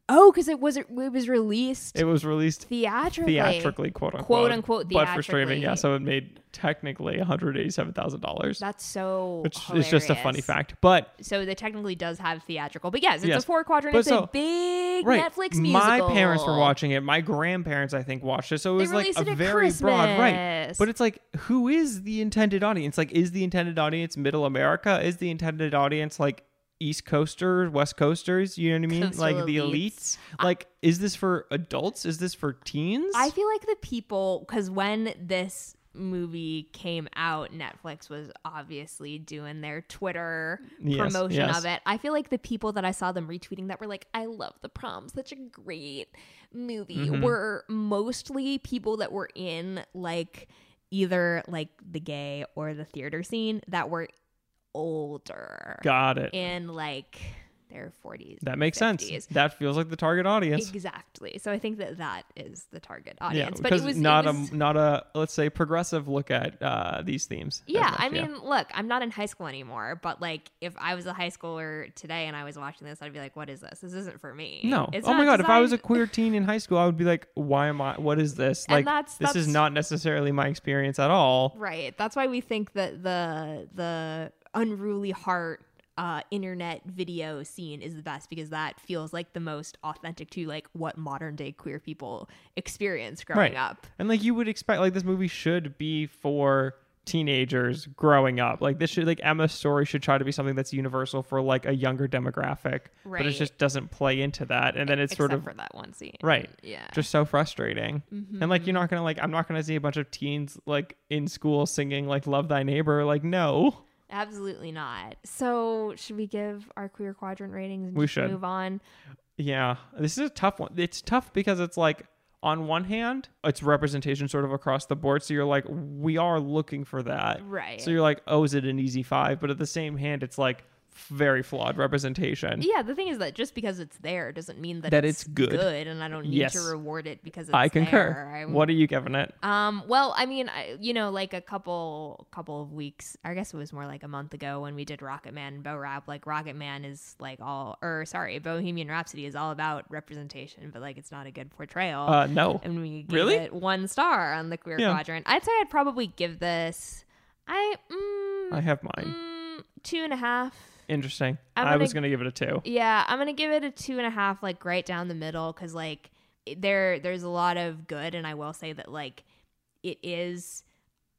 Oh, because it was it was released It was released theatrically. theatrically, quote unquote, Quote, unquote, but for streaming, yeah. So it made technically one hundred eighty-seven thousand dollars, That's so. which is just a funny fact. But So it technically does have theatrical, but yes, it's Yes. a four quadrant. But It's so- a big right, Netflix musical. my parents were watching it. My grandparents, I think, watched it. So it was like a very broad, right? But it's like, who is the intended audience? Like, is the intended audience Middle America? Is the intended audience like East Coasters, West Coasters? You know what I mean? Coastal like the elites. elites. Like, is this for adults? Is this for teens? I feel like the people because when this movie came out, Netflix was obviously doing their Twitter Yes, promotion yes. of it. I feel like the people that I saw them retweeting that were like, I love the prom, such a great movie, Mhm. were mostly people that were in like either like the gay or the theater scene that were older Got it. in like their 40s. That makes sense. That feels like the target audience. Exactly. So I think that that is the target Yeah, audience. but it was not it was, a not a let's say progressive look at uh, these themes. Yeah, much, I mean, look, I'm not in high school anymore, but like if I was a high schooler today and I was watching this, I'd be like, "What is this? This isn't for me." no. It's oh my god, if I was a queer teen in high school, I would be like, why am I? What is this? Like, that's- this is not necessarily my experience at all. right, that's why we think that the the unruly heart uh, internet video scene is the best because that feels like the most authentic to like what modern day queer people experience growing Right. up. And like you would expect, like this movie should be for teenagers growing up. Like this should, like Emma's story should try to be something that's universal for like a younger demographic, but it just doesn't play into that. And then it's sort of for that one scene, Right. Yeah, just so frustrating. Mm-hmm. And like you're not gonna like I'm not gonna see a bunch of teens like in school singing like "Love Thy Neighbor." Like no, absolutely not. So should we give our queer quadrant ratings? And We should. move on. yeah, this is a tough one. It's tough because it's like on one hand it's representation sort of across the board, so you're like we are looking for that. Right. So you're like, oh, is it an easy five? But at the same hand, it's like very flawed representation. Yeah, the thing is that just because it's there doesn't mean that, That it's, it's good. and I don't need Yes. to reward it because it's I concur. What are you giving it? um, well, I mean, I, you know, like a couple couple of weeks, I guess it was more like a month ago when we did Rocketman and Bo Rap. Like Rocketman is like all, or sorry, Bohemian Rhapsody is all about representation, but like it's not a good portrayal. Uh, no. and we gave really? it one star on the queer Yeah. quadrant. I'd say I'd probably give this, I, mm, I have mine. mm, two and a half. Interesting. I'm I was gonna- gonna give it a two. Yeah, I'm gonna give it a two and a half, like right down the middle, because like there there's a lot of good, and I will say that like it is.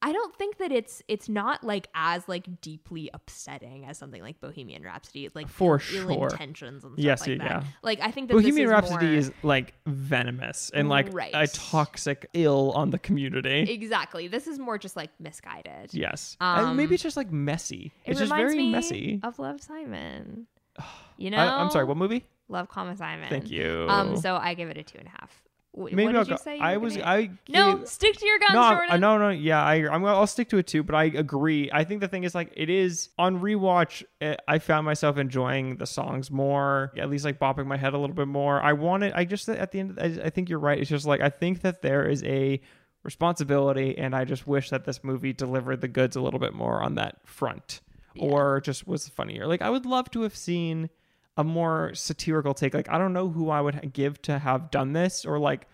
I don't think that it's it's not like as like deeply upsetting as something like Bohemian Rhapsody, like For sure. intentions and stuff Yes, like yeah, that. yeah. Like I think that Bohemian this is Rhapsody more- is like venomous and like Right. a toxic ill on the community. exactly. This is more just like misguided. yes. and Um, maybe it's just like messy. It It's just very me messy. of Love Simon. You know, I, am sorry, what movie? Love, comma Simon. Thank you. Um, so I give it a two and a half. W- maybe what I'll did you go. say? I was gonna- I No, stick to your guns, no, Jordan. no, no, yeah, I, I'm, I'll stick to it too. But I agree. I think the thing is like it is on rewatch. eh, I found myself enjoying the songs more, at least like bopping my head a little bit more. I wanted. I just at the end, I, I think you're right. It's just like I think that there is a responsibility, and I just wish that this movie delivered the goods a little bit more on that front, or just was funnier. Like I would love to have seen a more satirical take. Like I don't know who I would give to have done this, or like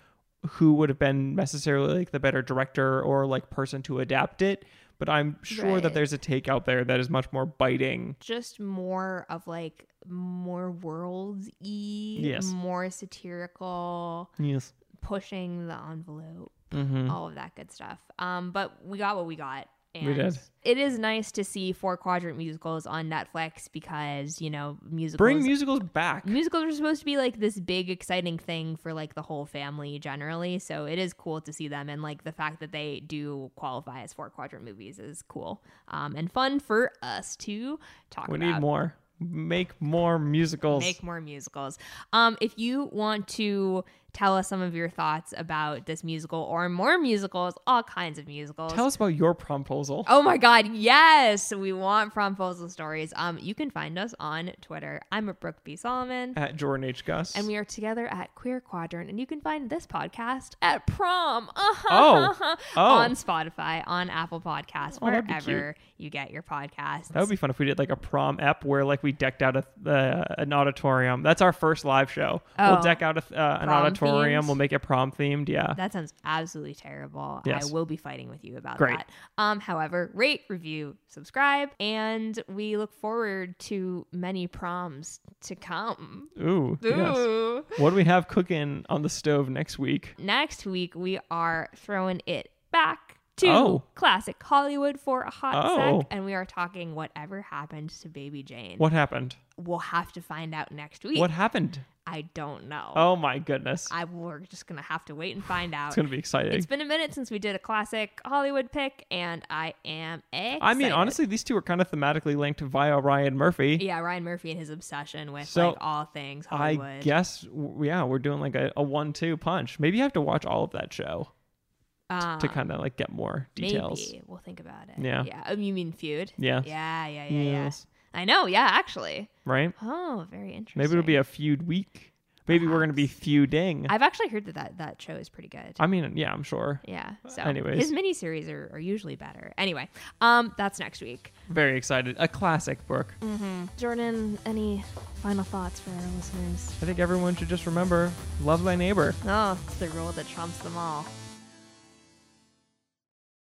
who would have been necessarily like the better director or like person to adapt it. But I'm sure that there's a take out there that is much more biting. Just more of like more worlds y, Yes. more satirical, Yes. pushing the envelope, Mm-hmm. all of that good stuff. Um, but we got what we got. And We did. It is nice to see four quadrant musicals on Netflix because you know musicals. Bring musicals back. musicals are supposed to be like this big exciting thing for like the whole family generally so it is cool to see them and like the fact that they do qualify as four quadrant movies is cool um, and fun for us to talk about. We about need more. Make more musicals. make more musicals um, if you want to tell us some of your thoughts about this musical or more musicals all kinds of musicals Tell us about your promposal. Oh my God, yes. We want promposal stories. Um, you can find us on Twitter. I'm at Brooke B. Solomon. At Jordan H. Gus. And we are together at Queer Quadrant, and you can find this podcast at Prom. Oh. Oh. on Spotify, on Apple Podcasts, Oh, wherever you get your podcasts. that would be fun if we did like a prom ep where like we decked out a, uh, an auditorium. That's our first live show. Oh. We'll deck out a, uh, an Prom auditorium. themed? We'll make it prom themed. Yeah. That sounds absolutely terrible. Yes. I will be fighting with you about Great. that. Um, however, rate, review, subscribe, and we look forward to many proms to come. Ooh. Yes. What do we have cooking on the stove next week? Next week we are throwing it back to Oh. classic Hollywood for a hot Oh. sec, and we are talking whatever happened to Baby Jane. What happened? We'll have to find out next week. What happened? I don't know. Oh my goodness. I we're just gonna have to wait and find out. It's going to be exciting. It's been a minute since we did a classic Hollywood pick, and I am excited. I mean, honestly, these two are kind of thematically linked via Ryan Murphy. yeah, Ryan Murphy and his obsession with So, like all things Hollywood. I guess, yeah, we're doing like a, a one-two punch. Maybe you have to watch all of that show um, to kind of like get more details. Maybe we'll think about it. Yeah. yeah. Oh, you mean feud? Yeah. yeah, yeah, yeah, yeah. I know. Yeah, actually. Right? Oh, very interesting. Maybe it'll be a feud week. Maybe we're going to be feuding. I've actually heard that, that that show is pretty good. I mean, yeah, I'm sure. yeah. So anyways. his miniseries are, are usually better. Anyway, um, that's next week. Very excited. A classic book. Jordan, any final thoughts for our listeners? I think everyone should just remember love thy neighbor. Oh, it's the rule that trumps them all.